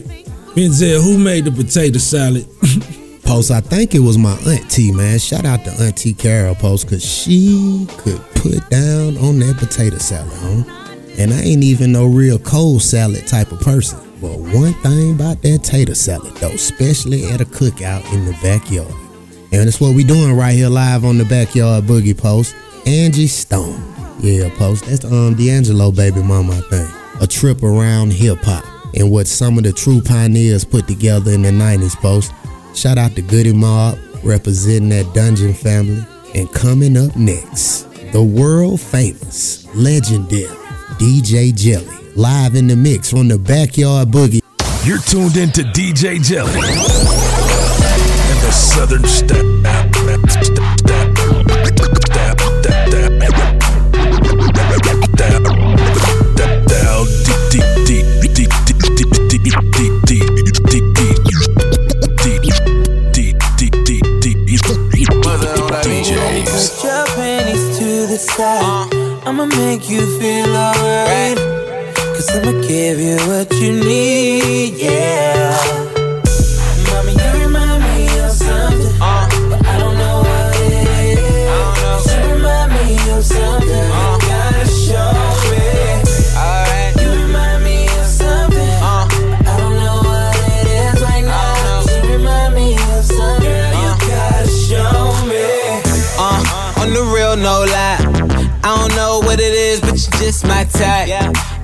Benzel? Who made the potato salad? Post, I think it was my auntie, man. Shout out to Auntie Carol Post, cause she could put down on that potato salad, huh? And I ain't even no real cold salad type of person. But one thing about that tater salad, though, especially at a cookout in the backyard. And that's what we doing right here live on the backyard boogie post. Angie Stone. Yeah, post. That's um D'Angelo baby mama, I think. A trip around hip hop and what some of the true pioneers put together in the 90s post. Shout out to Goodie Mob representing that dungeon family. And coming up next, the world famous, legendary DJ Jelly. Live in the mix from the backyard boogie. You're tuned into DJ Jelly and the Southern Step. Put your panties to the side. I'ma make you feel alright. I'ma give you what you need, yeah. Mommy, you remind me of something. Uh. But I don't know what it is. You remind me of something. Uh. You gotta show me. You remind me of something. Uh. I don't know what it is right now. You remind me of something. You gotta show me. Uh, on the real, no lie. I don't know what it is, but you just my type.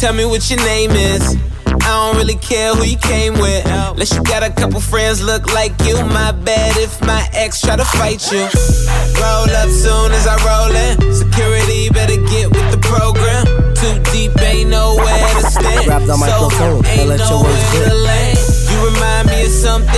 tell me what your name is. I don't really care who you came with. Unless you got a couple friends look like you. My bad if my ex try to fight you. Roll up soon as I roll in. Security better get with the program. Too deep, ain't nowhere to stand. Grab the So microphone and ain't let your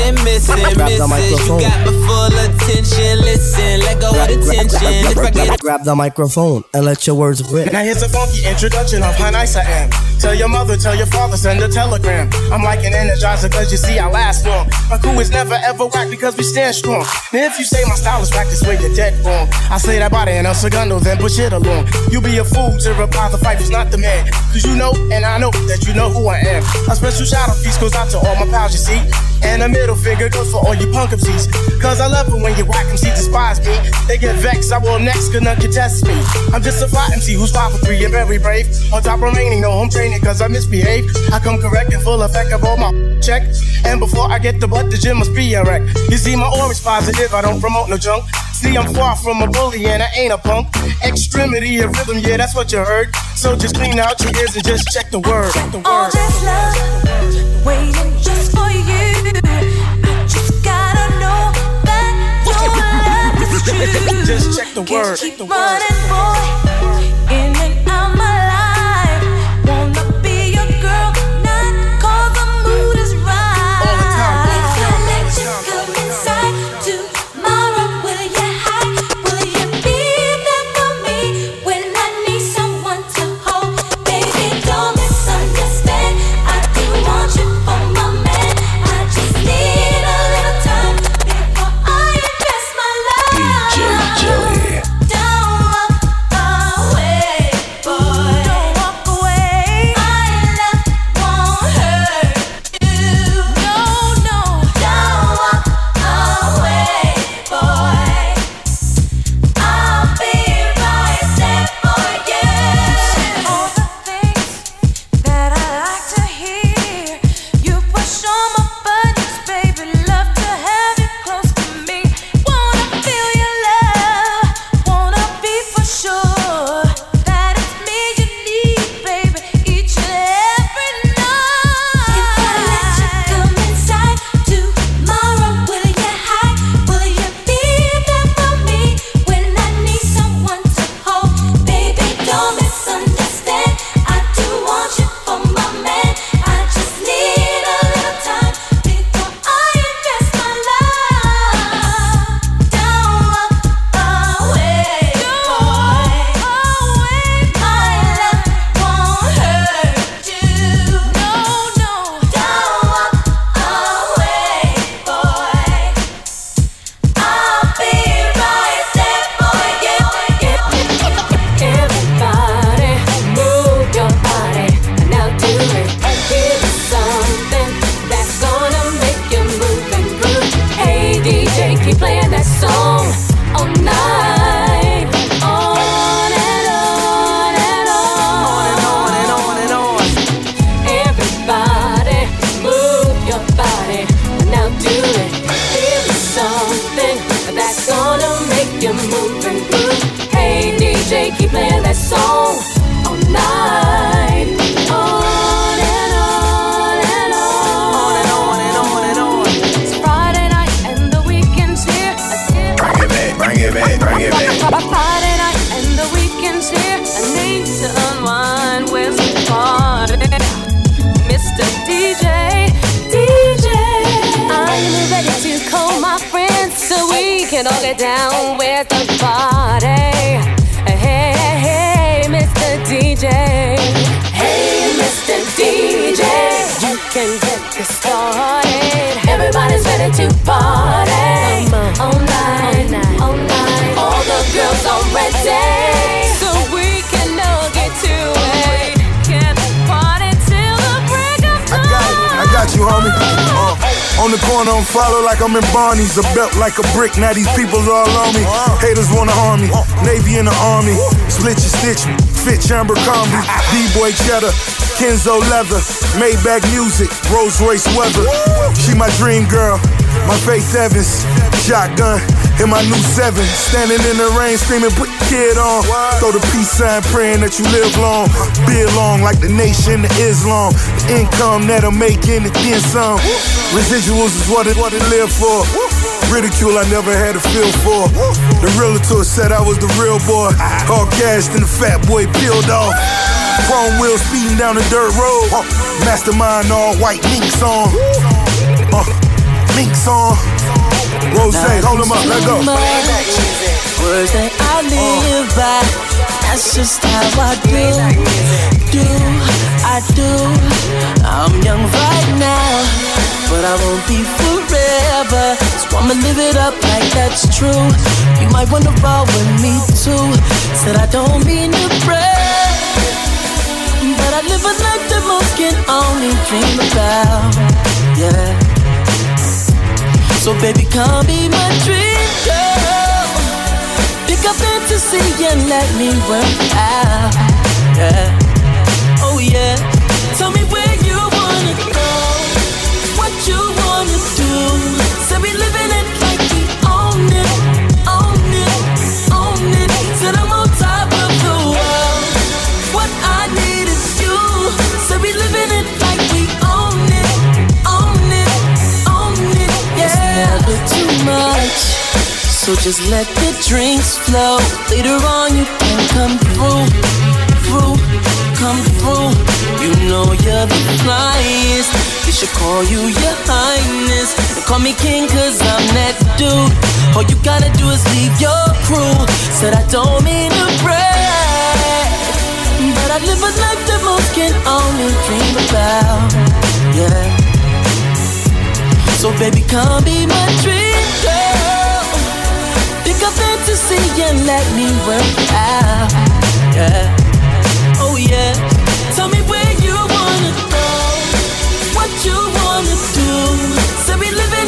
of missing, Grab the missing. You microphone. got my full attention. Listen, let go of the tension. If I get Grab the microphone and let your words rip. Now here's a funky introduction of how nice I am. Tell your mother, tell your father, send a telegram. I'm like an energizer cause you see I last long. My crew is never ever whack because we stand strong. Now if you say my style is whack, this way you're dead wrong. I say that body in a segundo, then push it along. You be a fool to reply the fight is not the man. Cause you know, and I know that you know who I am. A special shout out piece goes out to all my pals, you see. And a middle finger goes for all you punk MCs. Cause I love it when you whack MCs despise me. They get vexed, I will next, cause none can test me. I'm just a fly MC who's 5 for 3 and very brave. On top remaining, no home training cause I misbehave. I come correct and full effect of all my check. And before I get the butt, the gym must be a wreck. You see, my aura's positive, I don't promote no junk. See, I'm far from a bully and I ain't a punk. Extremity of rhythm, yeah, that's what you heard. So just clean out your ears and just check the word. Check the All this love waiting just for you. I just gotta know that your love is true. Just check the word. Keep running, boy, can all get down with the party. Hey, hey, hey, Mr. DJ. Hey, Mr. DJ. You can get this started. Everybody's ready to party. All night, all night. All the girls are ready. So we can all get to it. Can party till the break of dawn. I got you, homie. On the corner, I'm follow like I'm in Barney's. A belt like a brick, now these people all on me. Haters wanna harm me. Navy in the army. Split your stitch. Fit chamber combi. D-boy cheddar. Kenzo leather. Maybach music. Rolls Royce weather. She my dream girl. My Faith Evans. Shotgun. In my new seven. Standing in the rain screaming, put the kid on. Throw the peace sign praying that you live long. Be long like the nation of Islam. The income that I'm making and then some. Residuals is what it, what it live for. Ridicule I never had a feel for. The realtor said I was the real boy. All cashed and the fat boy peeled off. Chrome wheels speeding down the dirt road. Mastermind all white links on. Uh, links on. Rose, hold them up, let go. Words that I live by. That's just how I do. Do, I do. I'm young right now, but I won't be forever. So I'ma live it up like that's true. You might wanna roll with me too. Said I don't mean to brag, but I live a life that most can only dream about. Yeah. So baby, come be my dream girl. Pick up fantasy and let me work out. Yeah. Oh yeah. Much. So just let the drinks flow. Later on, you can come through, through, come through. You know you're the flyest. They should call you your highness. They call me king cause I'm that dude. All you gotta do is leave your crew. Said I don't mean to brag. But I live a life that most can only dream about. Yeah. So baby, come be my dream and let me work out. Yeah. Oh yeah. Tell me where you wanna go, what you wanna do. Say we living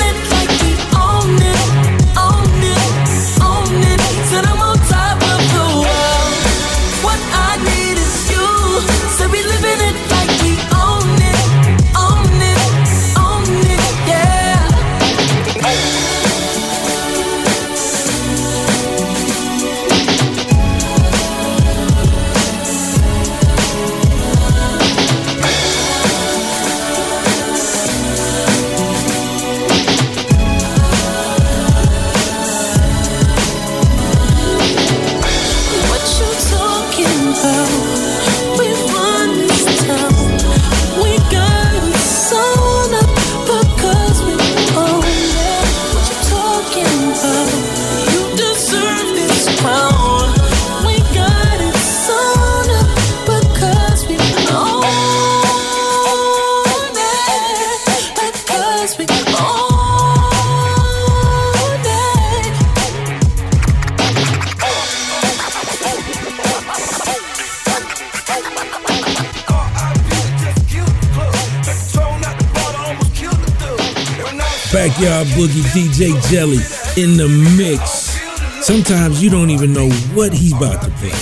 Backyard Boogie DJ Jelly in the mix. Sometimes you don't even know what he's about to play.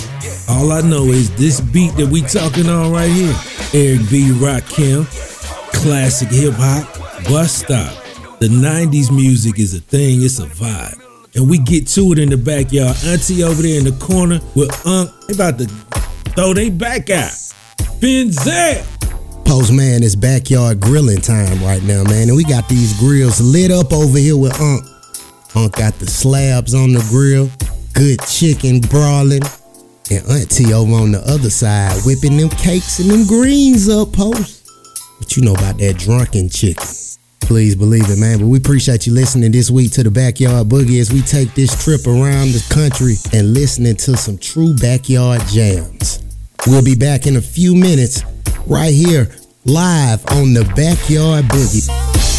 All I know is this beat that we talking on right here. Eric B. Rock Rakim, classic hip hop, bus stop. The 90s music is a thing, it's a vibe. And we get to it in the backyard. Auntie over there in the corner with Unc, they about to throw they back out. Post man, it's backyard grilling time right now, man. And we got these grills lit up over here with Unc. Unc got the slabs on the grill, good chicken brawling. And Auntie over on the other side whipping them cakes and them greens up, Post. But you know about that drunken chicken. Please believe it, man. But we appreciate you listening this week to the Backyard Boogie as we take this trip around the country and listening to some true backyard jams. We'll be back in a few minutes right here live on the Backyard Boogie.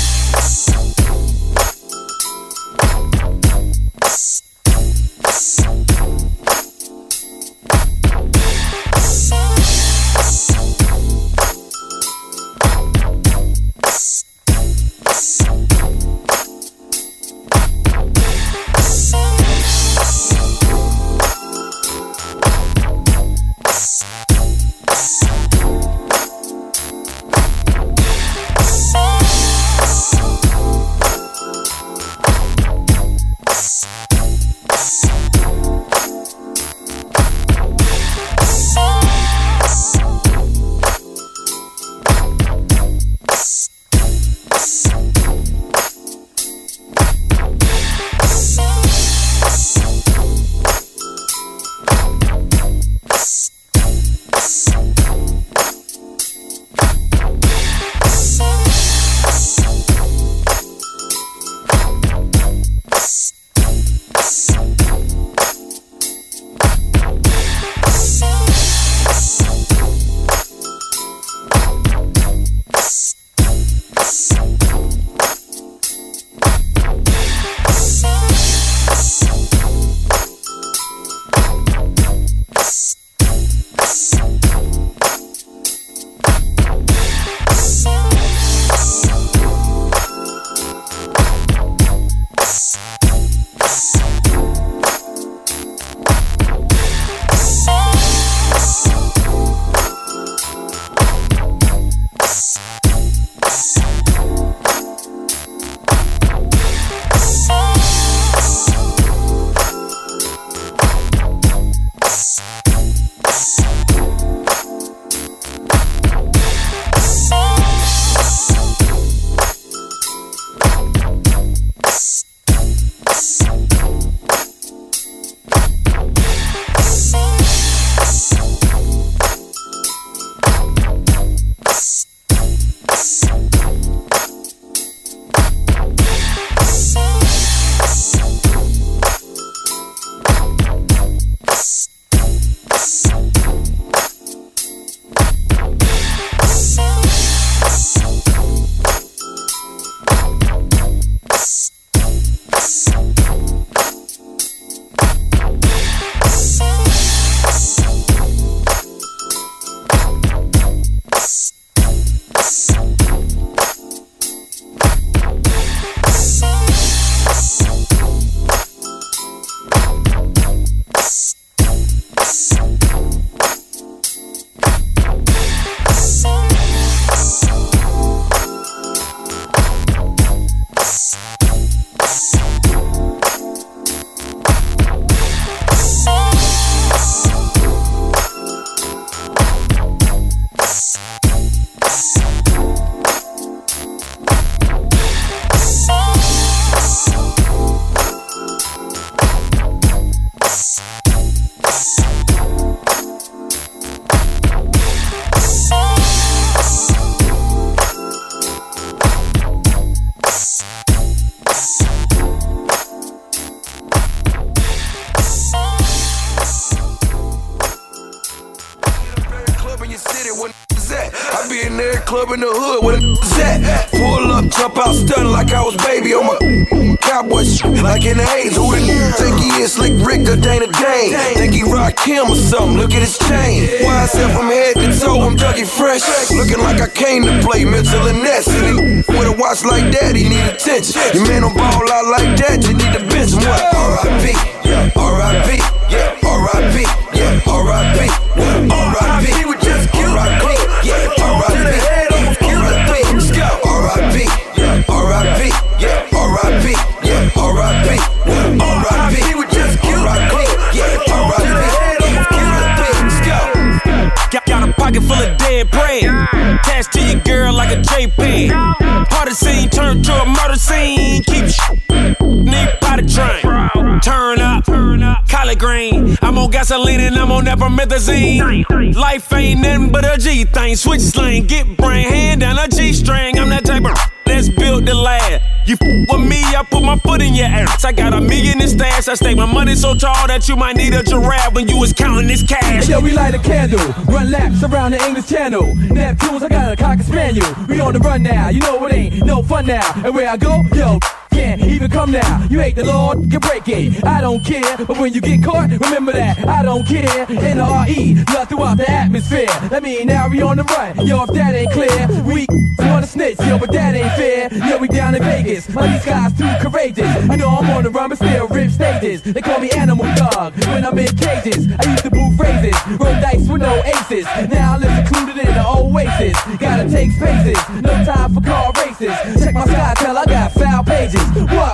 Don't care, but when you get caught, remember that I don't care. N-R-E, love throughout the atmosphere. That mean now we on the run. Yo, if that ain't clear, we wanna snitch. Yo, but that ain't fair. Yo, we down in Vegas. All these guys too courageous. I know I'm on the run, but still rip stages. They call me Animal Dog when I'm in cages. I used to boo phrases, roll dice with no aces. Now I live secluded in the oasis. Gotta take spaces, no time for car races. Check my sky, tell I got foul pages. What,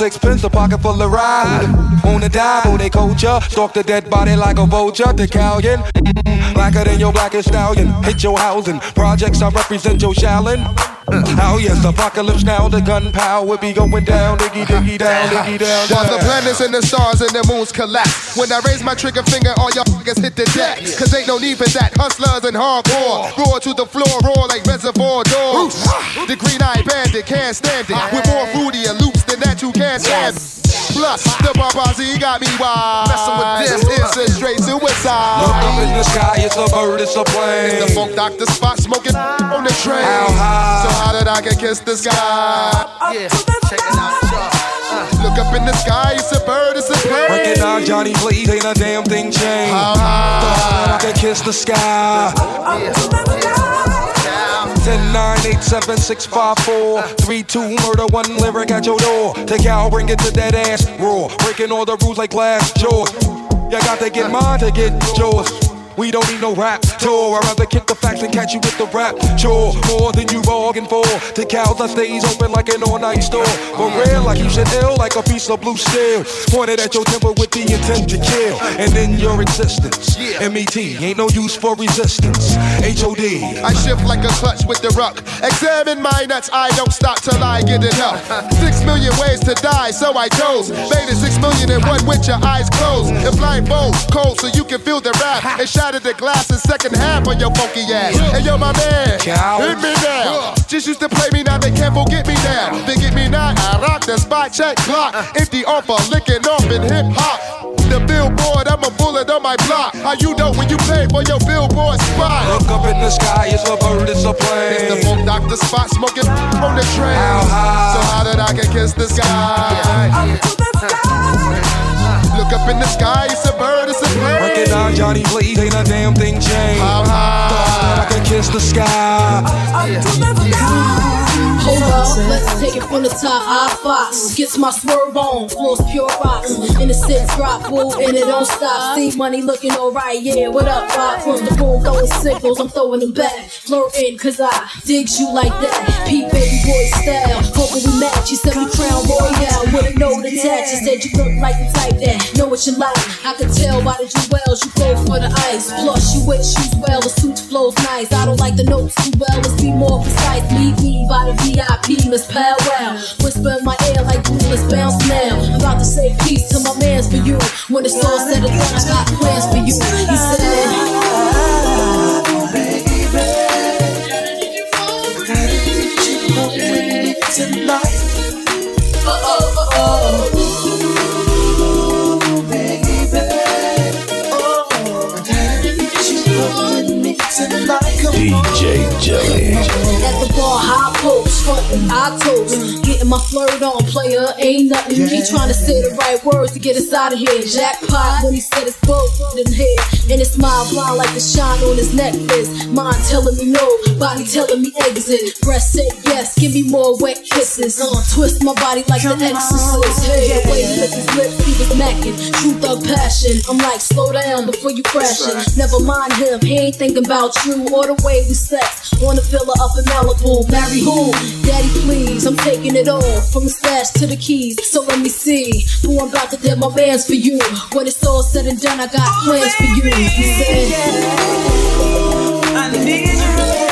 sixpence, a pocket full of ride. On the dive, they culture. Stalk the dead body like a vulture. The callion. Blacker than your blackest stallion. Hit your housing. Projects, I represent your Shaolin. Oh yes, apocalypse now, the gunpowder be going down, diggy diggy down, diggy down. While the planets and the stars and the moons collapse. When I raise my trigger finger, all y'all niggas hit the deck. Cause ain't no need for that. Hustlers and hardcore. Roar to the floor, roar like reservoir dogs. The green eyed bandit can't stand it. With more fruity and loops than that, you can't stand it. Plus, the Barbazi got me wild. Messing with this is a straight suicide. Look up in the sky, it's a bird, it's a plane. It's the funk doctor Spock smoking on the train. How high? So how did I get kiss the sky? Yeah, check it out, y'all. Uh, look up in the sky, it's a bird, it's a plane. Working on Johnny, please, ain't a damn thing changed. How high? I can kiss the sky. 10, 9, 8, 7, 6, 5, 4, 3, 2, murder, one lyric at your door. Take out, bring it to that ass, raw. Breaking all the rules like glass jaws. You got to get mine to get yours. We don't need no rap tour. I'd rather kick the facts and catch you with the rap chore. More than you bargained for. The cows that stays open like an all-night store. For real, like you should ill, like a piece of blue steel. Pointed at your temple with the intent to kill. And in your existence, MET ain't no use for resistance. HOD. I shift like a clutch with the ruck. Examine my nuts, I don't stop till I get enough. Six million ways to die, so I chose. Made it six million in one with your eyes closed. And blindfold, cold, so you can feel the rap. And shattered the glass in second half on your funky ass. Hey yo, my man, hit me down. Just used to play me, now they can't forget me now. They get me now, I rock the spot, check block. Uh. Empty offer, licking off in hip hop. The billboard, I'm a bullet on my block. How you know when you pay for your billboard Spock? Look up in the sky, it's a bird, it's a plane. It's the funk doctor spot, smoking on the train. How high? So how did I get kiss the sky? Look up in the sky, it's a bird, it's a plane. Recognize Johnny Blaze, ain't a damn thing changed. How high? I can kiss the sky. Hold up, let's take it from the top. I fox gets my swerve on, floors pure rocks. In the six drop, boo, and it don't stop. See money looking alright, yeah. What up, Rock? From the room, throwing signals, I'm throwing them back. Flirting, cause I digs you like that. Peep baby boy style, hoping we match. You said we crown royale with a note attached. You said you look like the type that know what you like. I can tell by the jewels you go for the ice. Plus, you wear shoes well, the suit flows nice. I don't like the notes too well, let's be more precise. Lead me by the VIP, Miss Powwow. Whisper in my ear like blue, let's bounce now. I'm about to say peace to my mans for you. When it's all said and done, I got plans for you. He said, Tonight. Oh, oh, oh, oh. DJ Jelly. I toast. Getting my flirt on, player, ain't nothing. He trying to say the right words to get us out of here. Jackpot when he said it's both in here. And his smile blind like the shine on his necklace. Mind telling me no, body telling me exit. Breast said yes, give me more wet kisses. Uh, twist my body like the exorcist. Hey, the way he licked his lips, he was macking. Truth of passion. I'm like, slow down before you crashing. Never mind him, he ain't thinking about you or the way we sex. Wanna fill her up in Malibu. Marry who? Daddy, please. I'm taking it all from the stash to the keys. So let me see who I'm about to dead my man's for you. When it's all said and done, I got plans for you. He said, I need you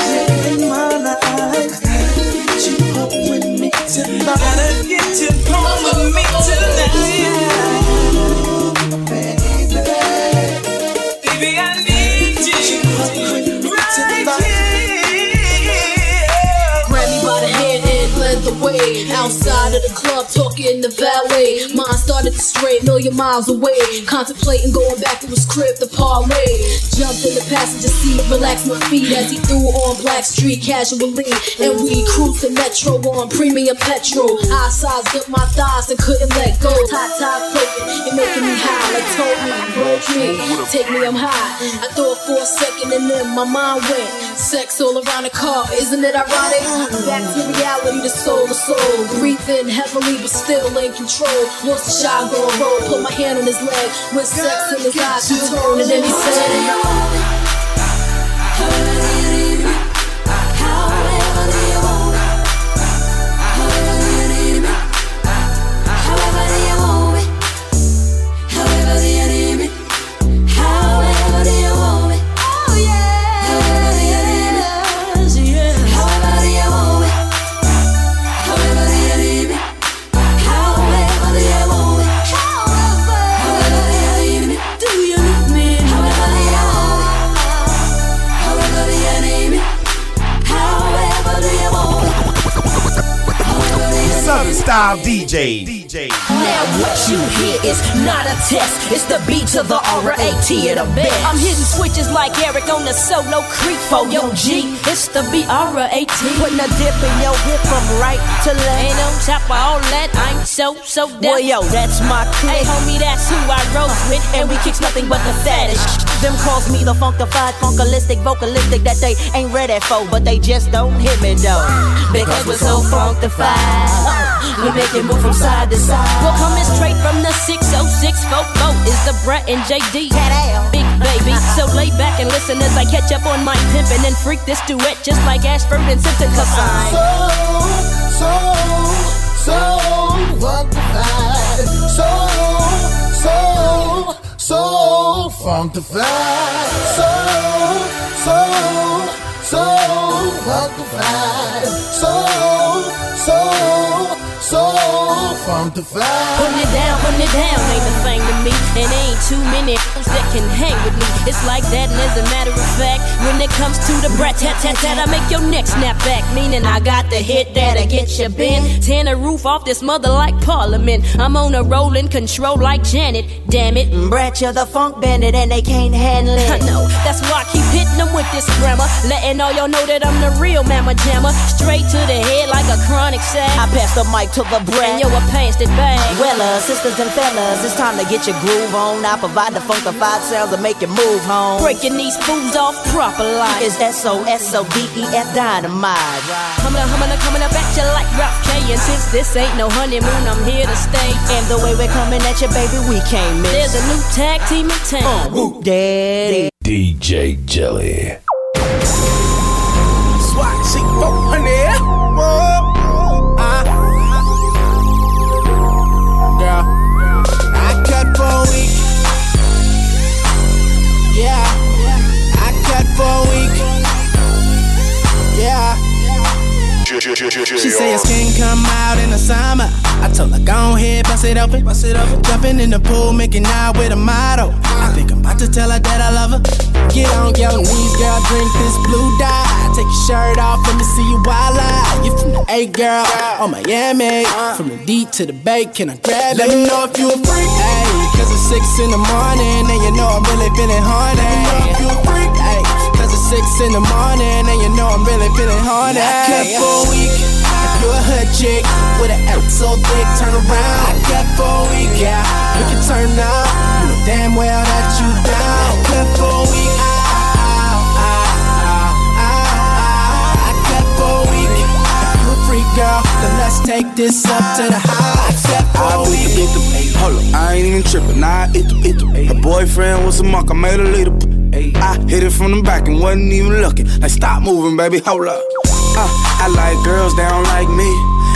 The club, talking the valet. Mine started to stray, million miles away. Contemplating going back to his crib the parlay. Jumped in the passenger seat, relaxed my feet as he threw on Blackstreet casually. And we cruised the metro on premium petrol. I sized up my thighs and couldn't let go. Top top flipping, it making me high. Like told me, broke me, take me, I'm high. I thought for a second and then my mind went. Sex all around the car, isn't it ironic? Back to reality, the soul to soul. Breathing heavily, but still in control. Once the shot go roll, put my hand on his leg. With sex in his eyes, he turned and then he said. Style DJ. DJ. Now what you hear is not a test. It's the beat to the R-A-T of the best. I'm hitting switches like Eric on the solo creep for yo G. It's the B-R-A-T. Putting a dip in your hip from right to left. Ain't on top of all that. I'm so, so deaf. Well, yo, that's my clique. Hey, homie, that's who I rose with. And we kicks nothing but the fattest. Them calls me the funkdafied, funkalistic, vocalistic that they ain't ready for, but they just don't hit me though. Because we're so funkdafied. We make it move from side to side. We're coming straight from the 606 Fofo is the Brett and JD. Big baby. Uh-huh. So lay back and listen as I catch up on my pimpin' and freak this duet just like Ashford and Simpson. Cause I'm so, so, so funkdafied. So, so, so funkdafied. So, so, so funkdafied. So, so, so funkdafied. Putting it down, putting it down ain't a thing to me. And ain't too many that can hang with me. It's like that, and as a matter of fact, when it comes to the brat tat tat tat, I make your neck snap back. Meaning I got the hit that'll get you bent. Tear the roof off this mother like Parliament. I'm on a rolling control like Janet. Damn it. Mm, brat, you're the funk bandit, and they can't handle it. I know, that's why I keep hitting them with this grammar. Letting all y'all know that I'm the real mamma jammer. Straight to the head like a chronic sack. I pass the mic to the brat. And yo, I passed it back. Well, uh, sisters and fellas, it's time to get your groove on. I provide the funkdafied sounds to make you move home. Breaking these fools off proper like It's S-O-S-O-D-E-F dynamite. Coming up, coming up, coming up at you like Ralph K. And since this ain't no honeymoon, I'm here to stay. And the way we're coming at you, baby, we can't miss. There's a new tag team in town. Uh, whoop, daddy. DJ Jelly. SWAT C400. She say her skin come out in the summer. I told her go ahead, bust it open, bust it open. Jumping in the pool, making out with a model. I think I'm about to tell her that I love her. Get on your knees, girl, drink this blue dye. Take your shirt off, let me see you wild eye. You from the A girl, on Miami. Uh. From the D to the Bay, can I grab it? Let me know if you a freak. Hey, cause it's six in the morning, and you know I'm really feeling horny. Let me know if you a freak. Hey, cause it's six in the morning, and you know I'm really feeling horny. I kept for a week. If you a hood chick with an ass so thick, turn around. I kept for a week, yeah. We can turn up. You know damn well that you down. I kept for a week. Ow, ow, ow, ow. I kept for a week. If you a freak girl, then let's take this up to the high. I for a week. Hold up, I ain't even tripping. Nah, it, it, it. Her boyfriend was a monk. I made a a. I hit it from the back and wasn't even looking. Like, stop moving, baby. Hold up. Uh, I like girls that don't like me.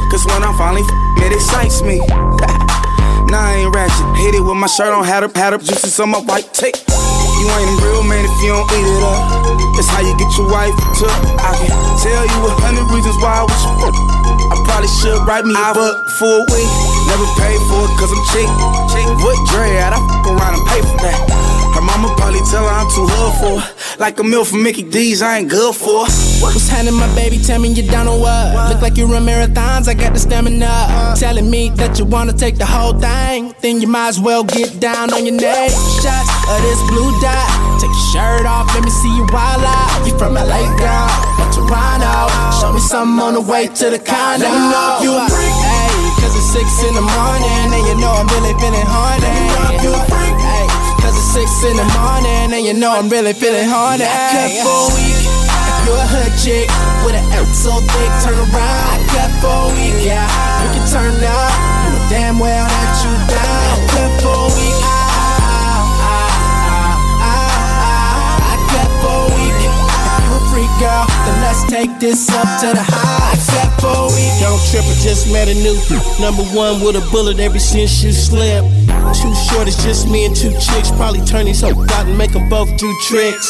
Cause when I'm finally f- it excites me. nah, I ain't ratchet. Hit it with my shirt on, had up, had up, juices on my white tape. You ain't a real man if you don't eat it up. That's how you get your wife to. I can tell you a hundred reasons why I was fuck. I probably should write me a book for a week. Never paid for it cause I'm cheap. Cheap, what dread? I fuck around and pay for that. Her mama probably tell her I'm too hood for her. Like a meal from Mickey D's, I ain't good for. What's happening, my baby? Tell me you down on what? Look like you run marathons, I got the stamina. Telling me that you wanna take the whole thing, then you might as well get down on your neck. Shots of this blue dot. Take your shirt off, let me see you wild out. You from LA, girl, or Toronto? Show me something on the way to the condo. Let me know if you a freak. Hey, cause it's six in the morning, and you know I'm really feeling horny. Let me know if you a freak. Hey, cause it's six in the morning, and you know I'm really feeling horny. I cut for a week. If you're a hood chick with an ass so thick, turn around. I cut for a week, yeah. You can turn up. You know damn well that you down. I cut for a week. I cut for a week. If you a freak girl, let's take this up to the high. Cut for week. Don't trip, I just met a new number one with a bullet ever since you slipped. Too short, it's just me and two chicks. Probably turn these hoes out and make them both do tricks.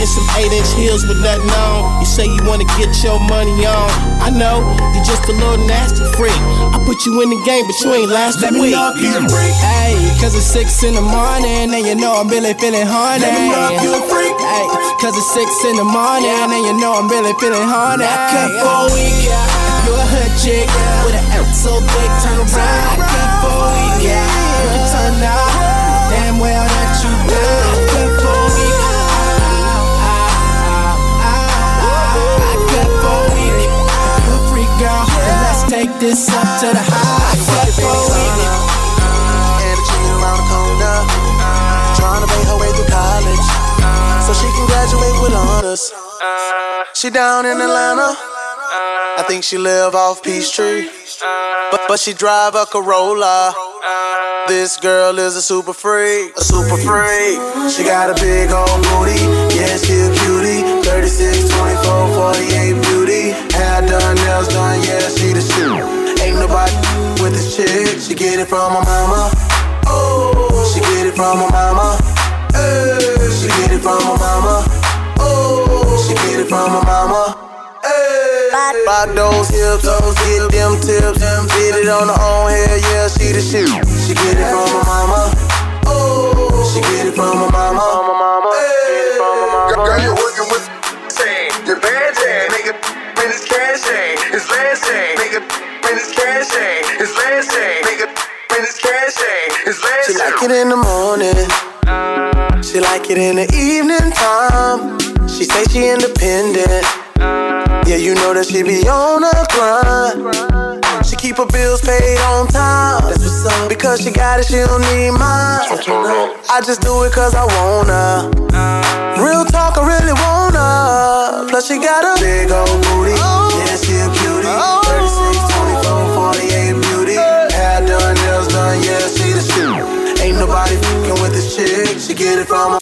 And some 8 inch heels with nothing on. You say you wanna get your money on. I know, you're just a little nasty freak. I put you in the game, but you ain't last Let a me week. know you a freak. Hey, cause it's 6 in the morning, and you know I'm really feeling horny. Let me know you a freak. Hey, cause it's 6 in the morning, and you know I'm really feeling horny. I cut for a week, yeah. You're a hood chick with an ass so big, turn around. I cut for a week, yeah. You can turn up. Damn well that you down. I cut for a week. I cut for a week. If you a freak girl, then let's take this up to the high. Graduate with honors. Uh, she down in Atlanta. Uh, I think she live off Peachtree. Uh, but, but she drive a Corolla. This girl is a super freak, a super freak. She got a big old booty, yeah, she a cutie. 36, 24, 48 beauty. Hair done, nails done, yeah, she the shit. Ain't nobody with this chick. She get it from her mama. Oh, she get it from her mama. Hey, she get it from her mama. Oh, she get it from her mama. Hey, rock those hips, those get them tips. Did it on her own hair, yeah, she the shit. She get it from her mama. Oh, she get it from her mama. Hey, Girl, you're working with chain. Your bad chain, nigga. When it's cash chain, his last chain, nigga. When it's cash chain, his last chain, nigga. When it's cash chain, his last She like it in the morning. She like it in the evening time. She say she independent. Yeah, you know that she be on her grind. She keep her bills paid on time. That's what's up. Because she got it, she don't need mine. I just do it cause I wanna. Real talk, I really wanna. Plus, she got a big old booty. Chick. She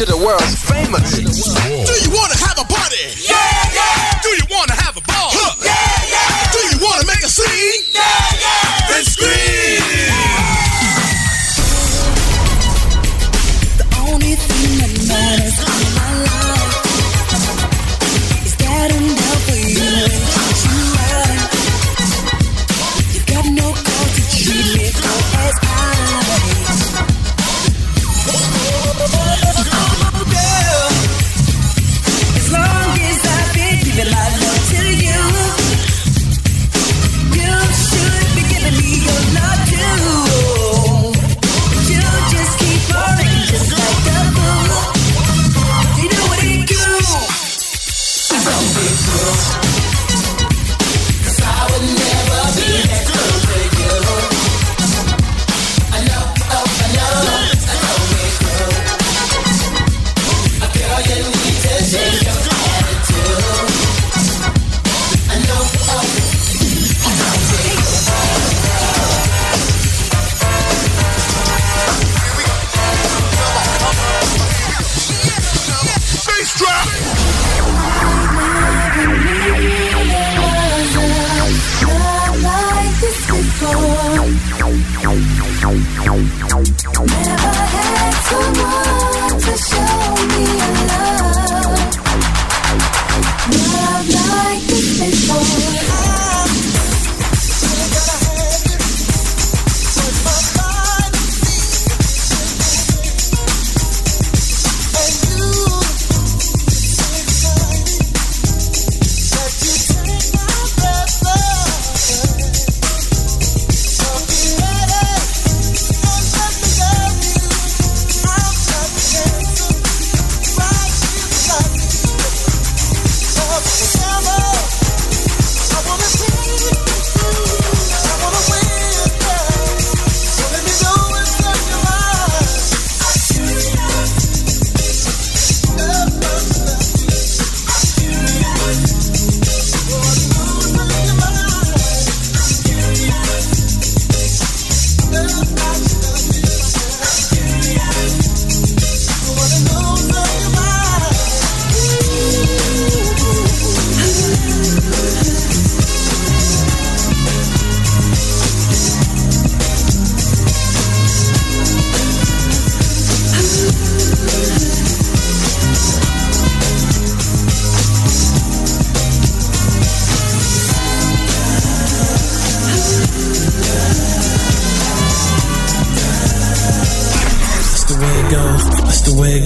to the world's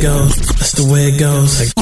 goes. That's the way it goes. Like,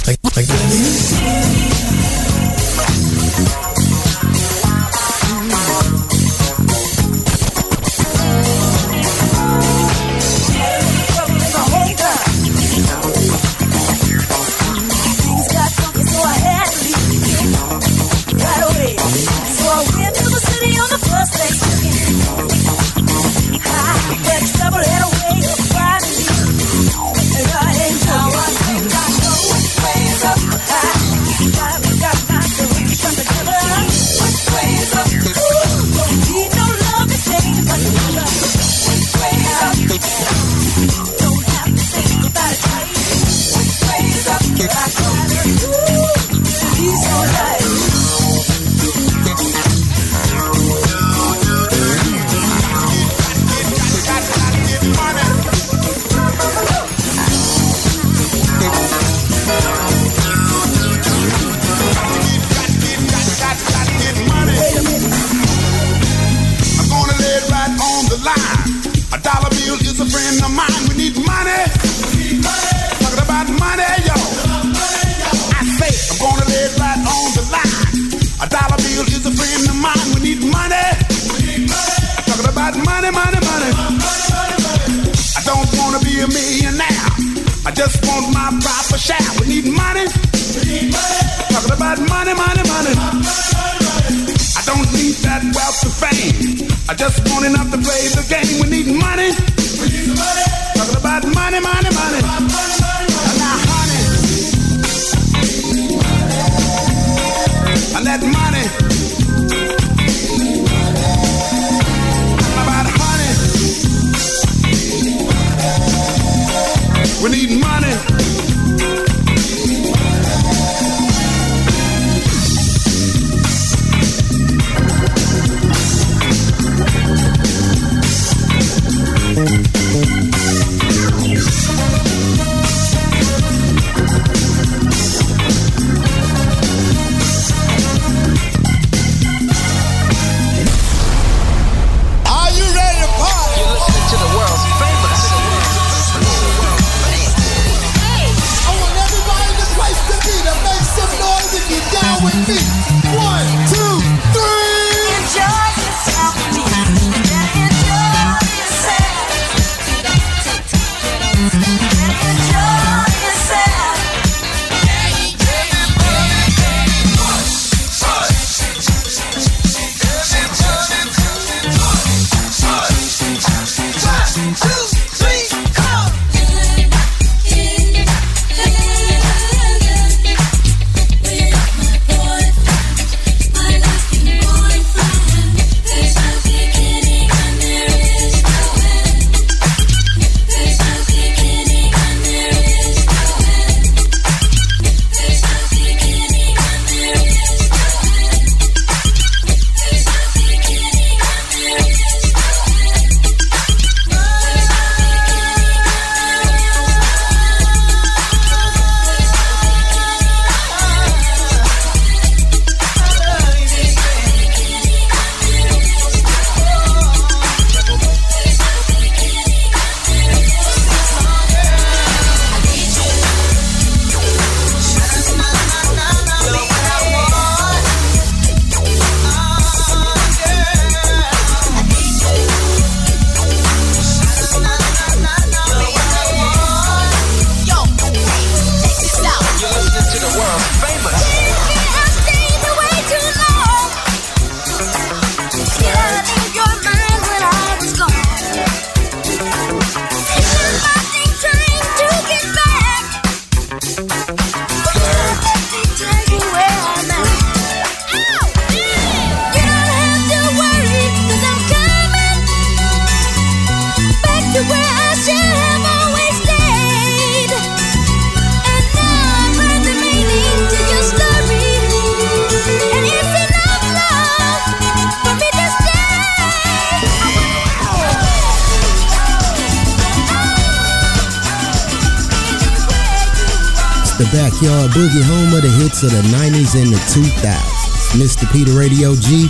Mr. Peter Radio G,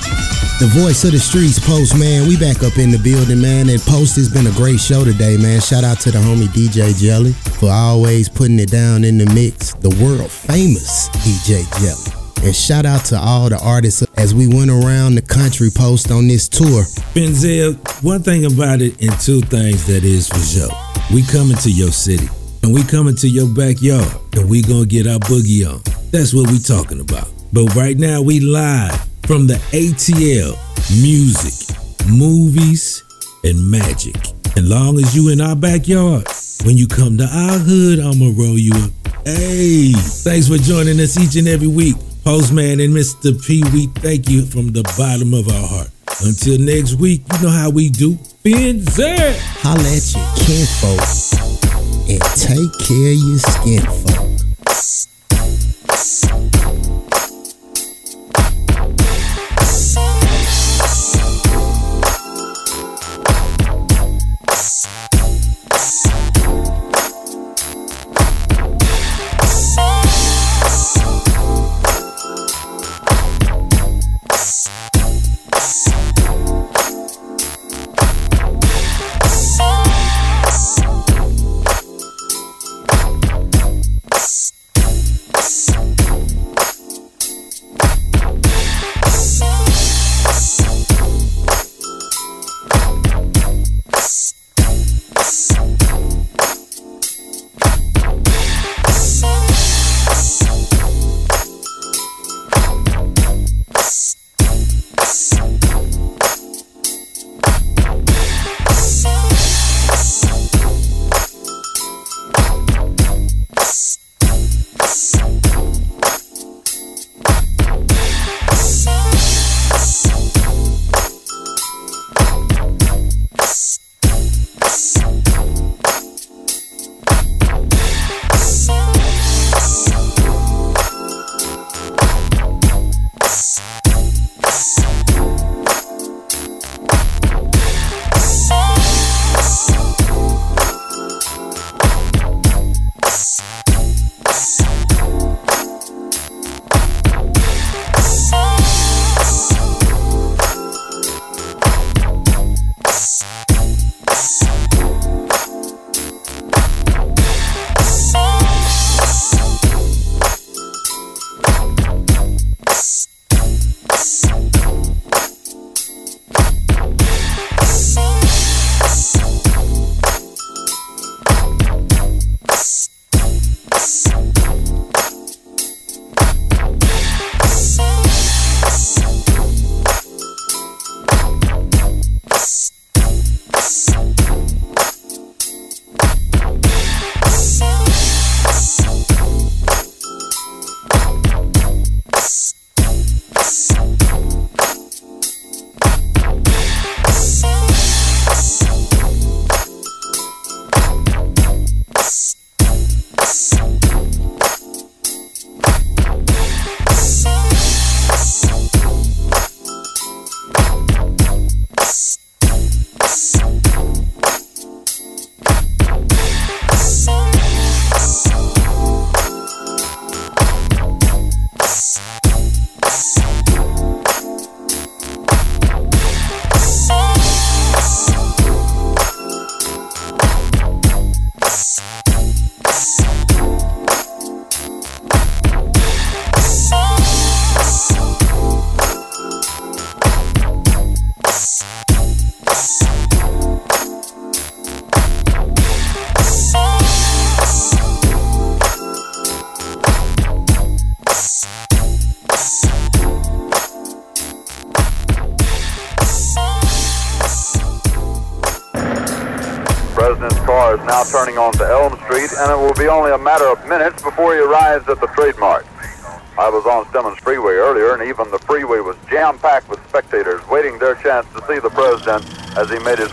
the voice of the streets, Post, man. We back up in the building, man. And Post has been a great show today, man. Shout out to the homie DJ Jelly for always putting it down in the mix. The world famous DJ Jelly. And shout out to all the artists as we went around the country post on this tour. Benzel, one thing about it and two things that is for sure. We coming to your city and we coming to your backyard and we gonna get our boogie on. That's what we talking about. But right now we live from the ATL music, movies, and magic. And long as you in our backyard, when you come to our hood, I'ma roll you up. Hey, thanks for joining us each and every week. Postman and Mr. P, we thank you from the bottom of our heart. Until next week, you know how we do. Benzel. Holla at your kinfolk and take care of your skin folk. Made his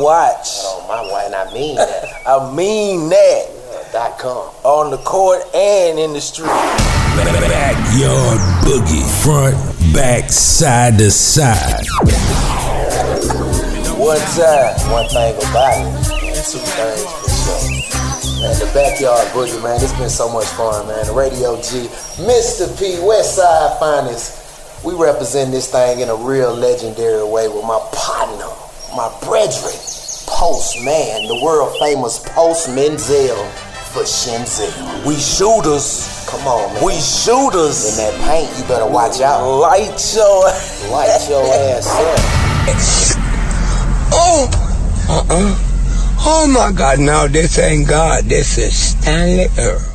watch. Oh on my watch, and I mean that. I mean that. Yeah, dot com. On the court and in the street. Backyard boogie, front, back, side to side. One time, one thing about it, two things for sure. Man, the backyard boogie, man. It's been so much fun, man. The Radio G, Mr. P, Westside Finest. We represent this thing in a real legendary way with my partner, my brethren, Man, the world famous Post Menzel for Shenzi. We shooters. Come on, man. We shooters. In that paint, you better watch out. Light your Light your ass up. Oh! Uh-uh. Oh my God, Now this ain't God. This is Stanley Earl.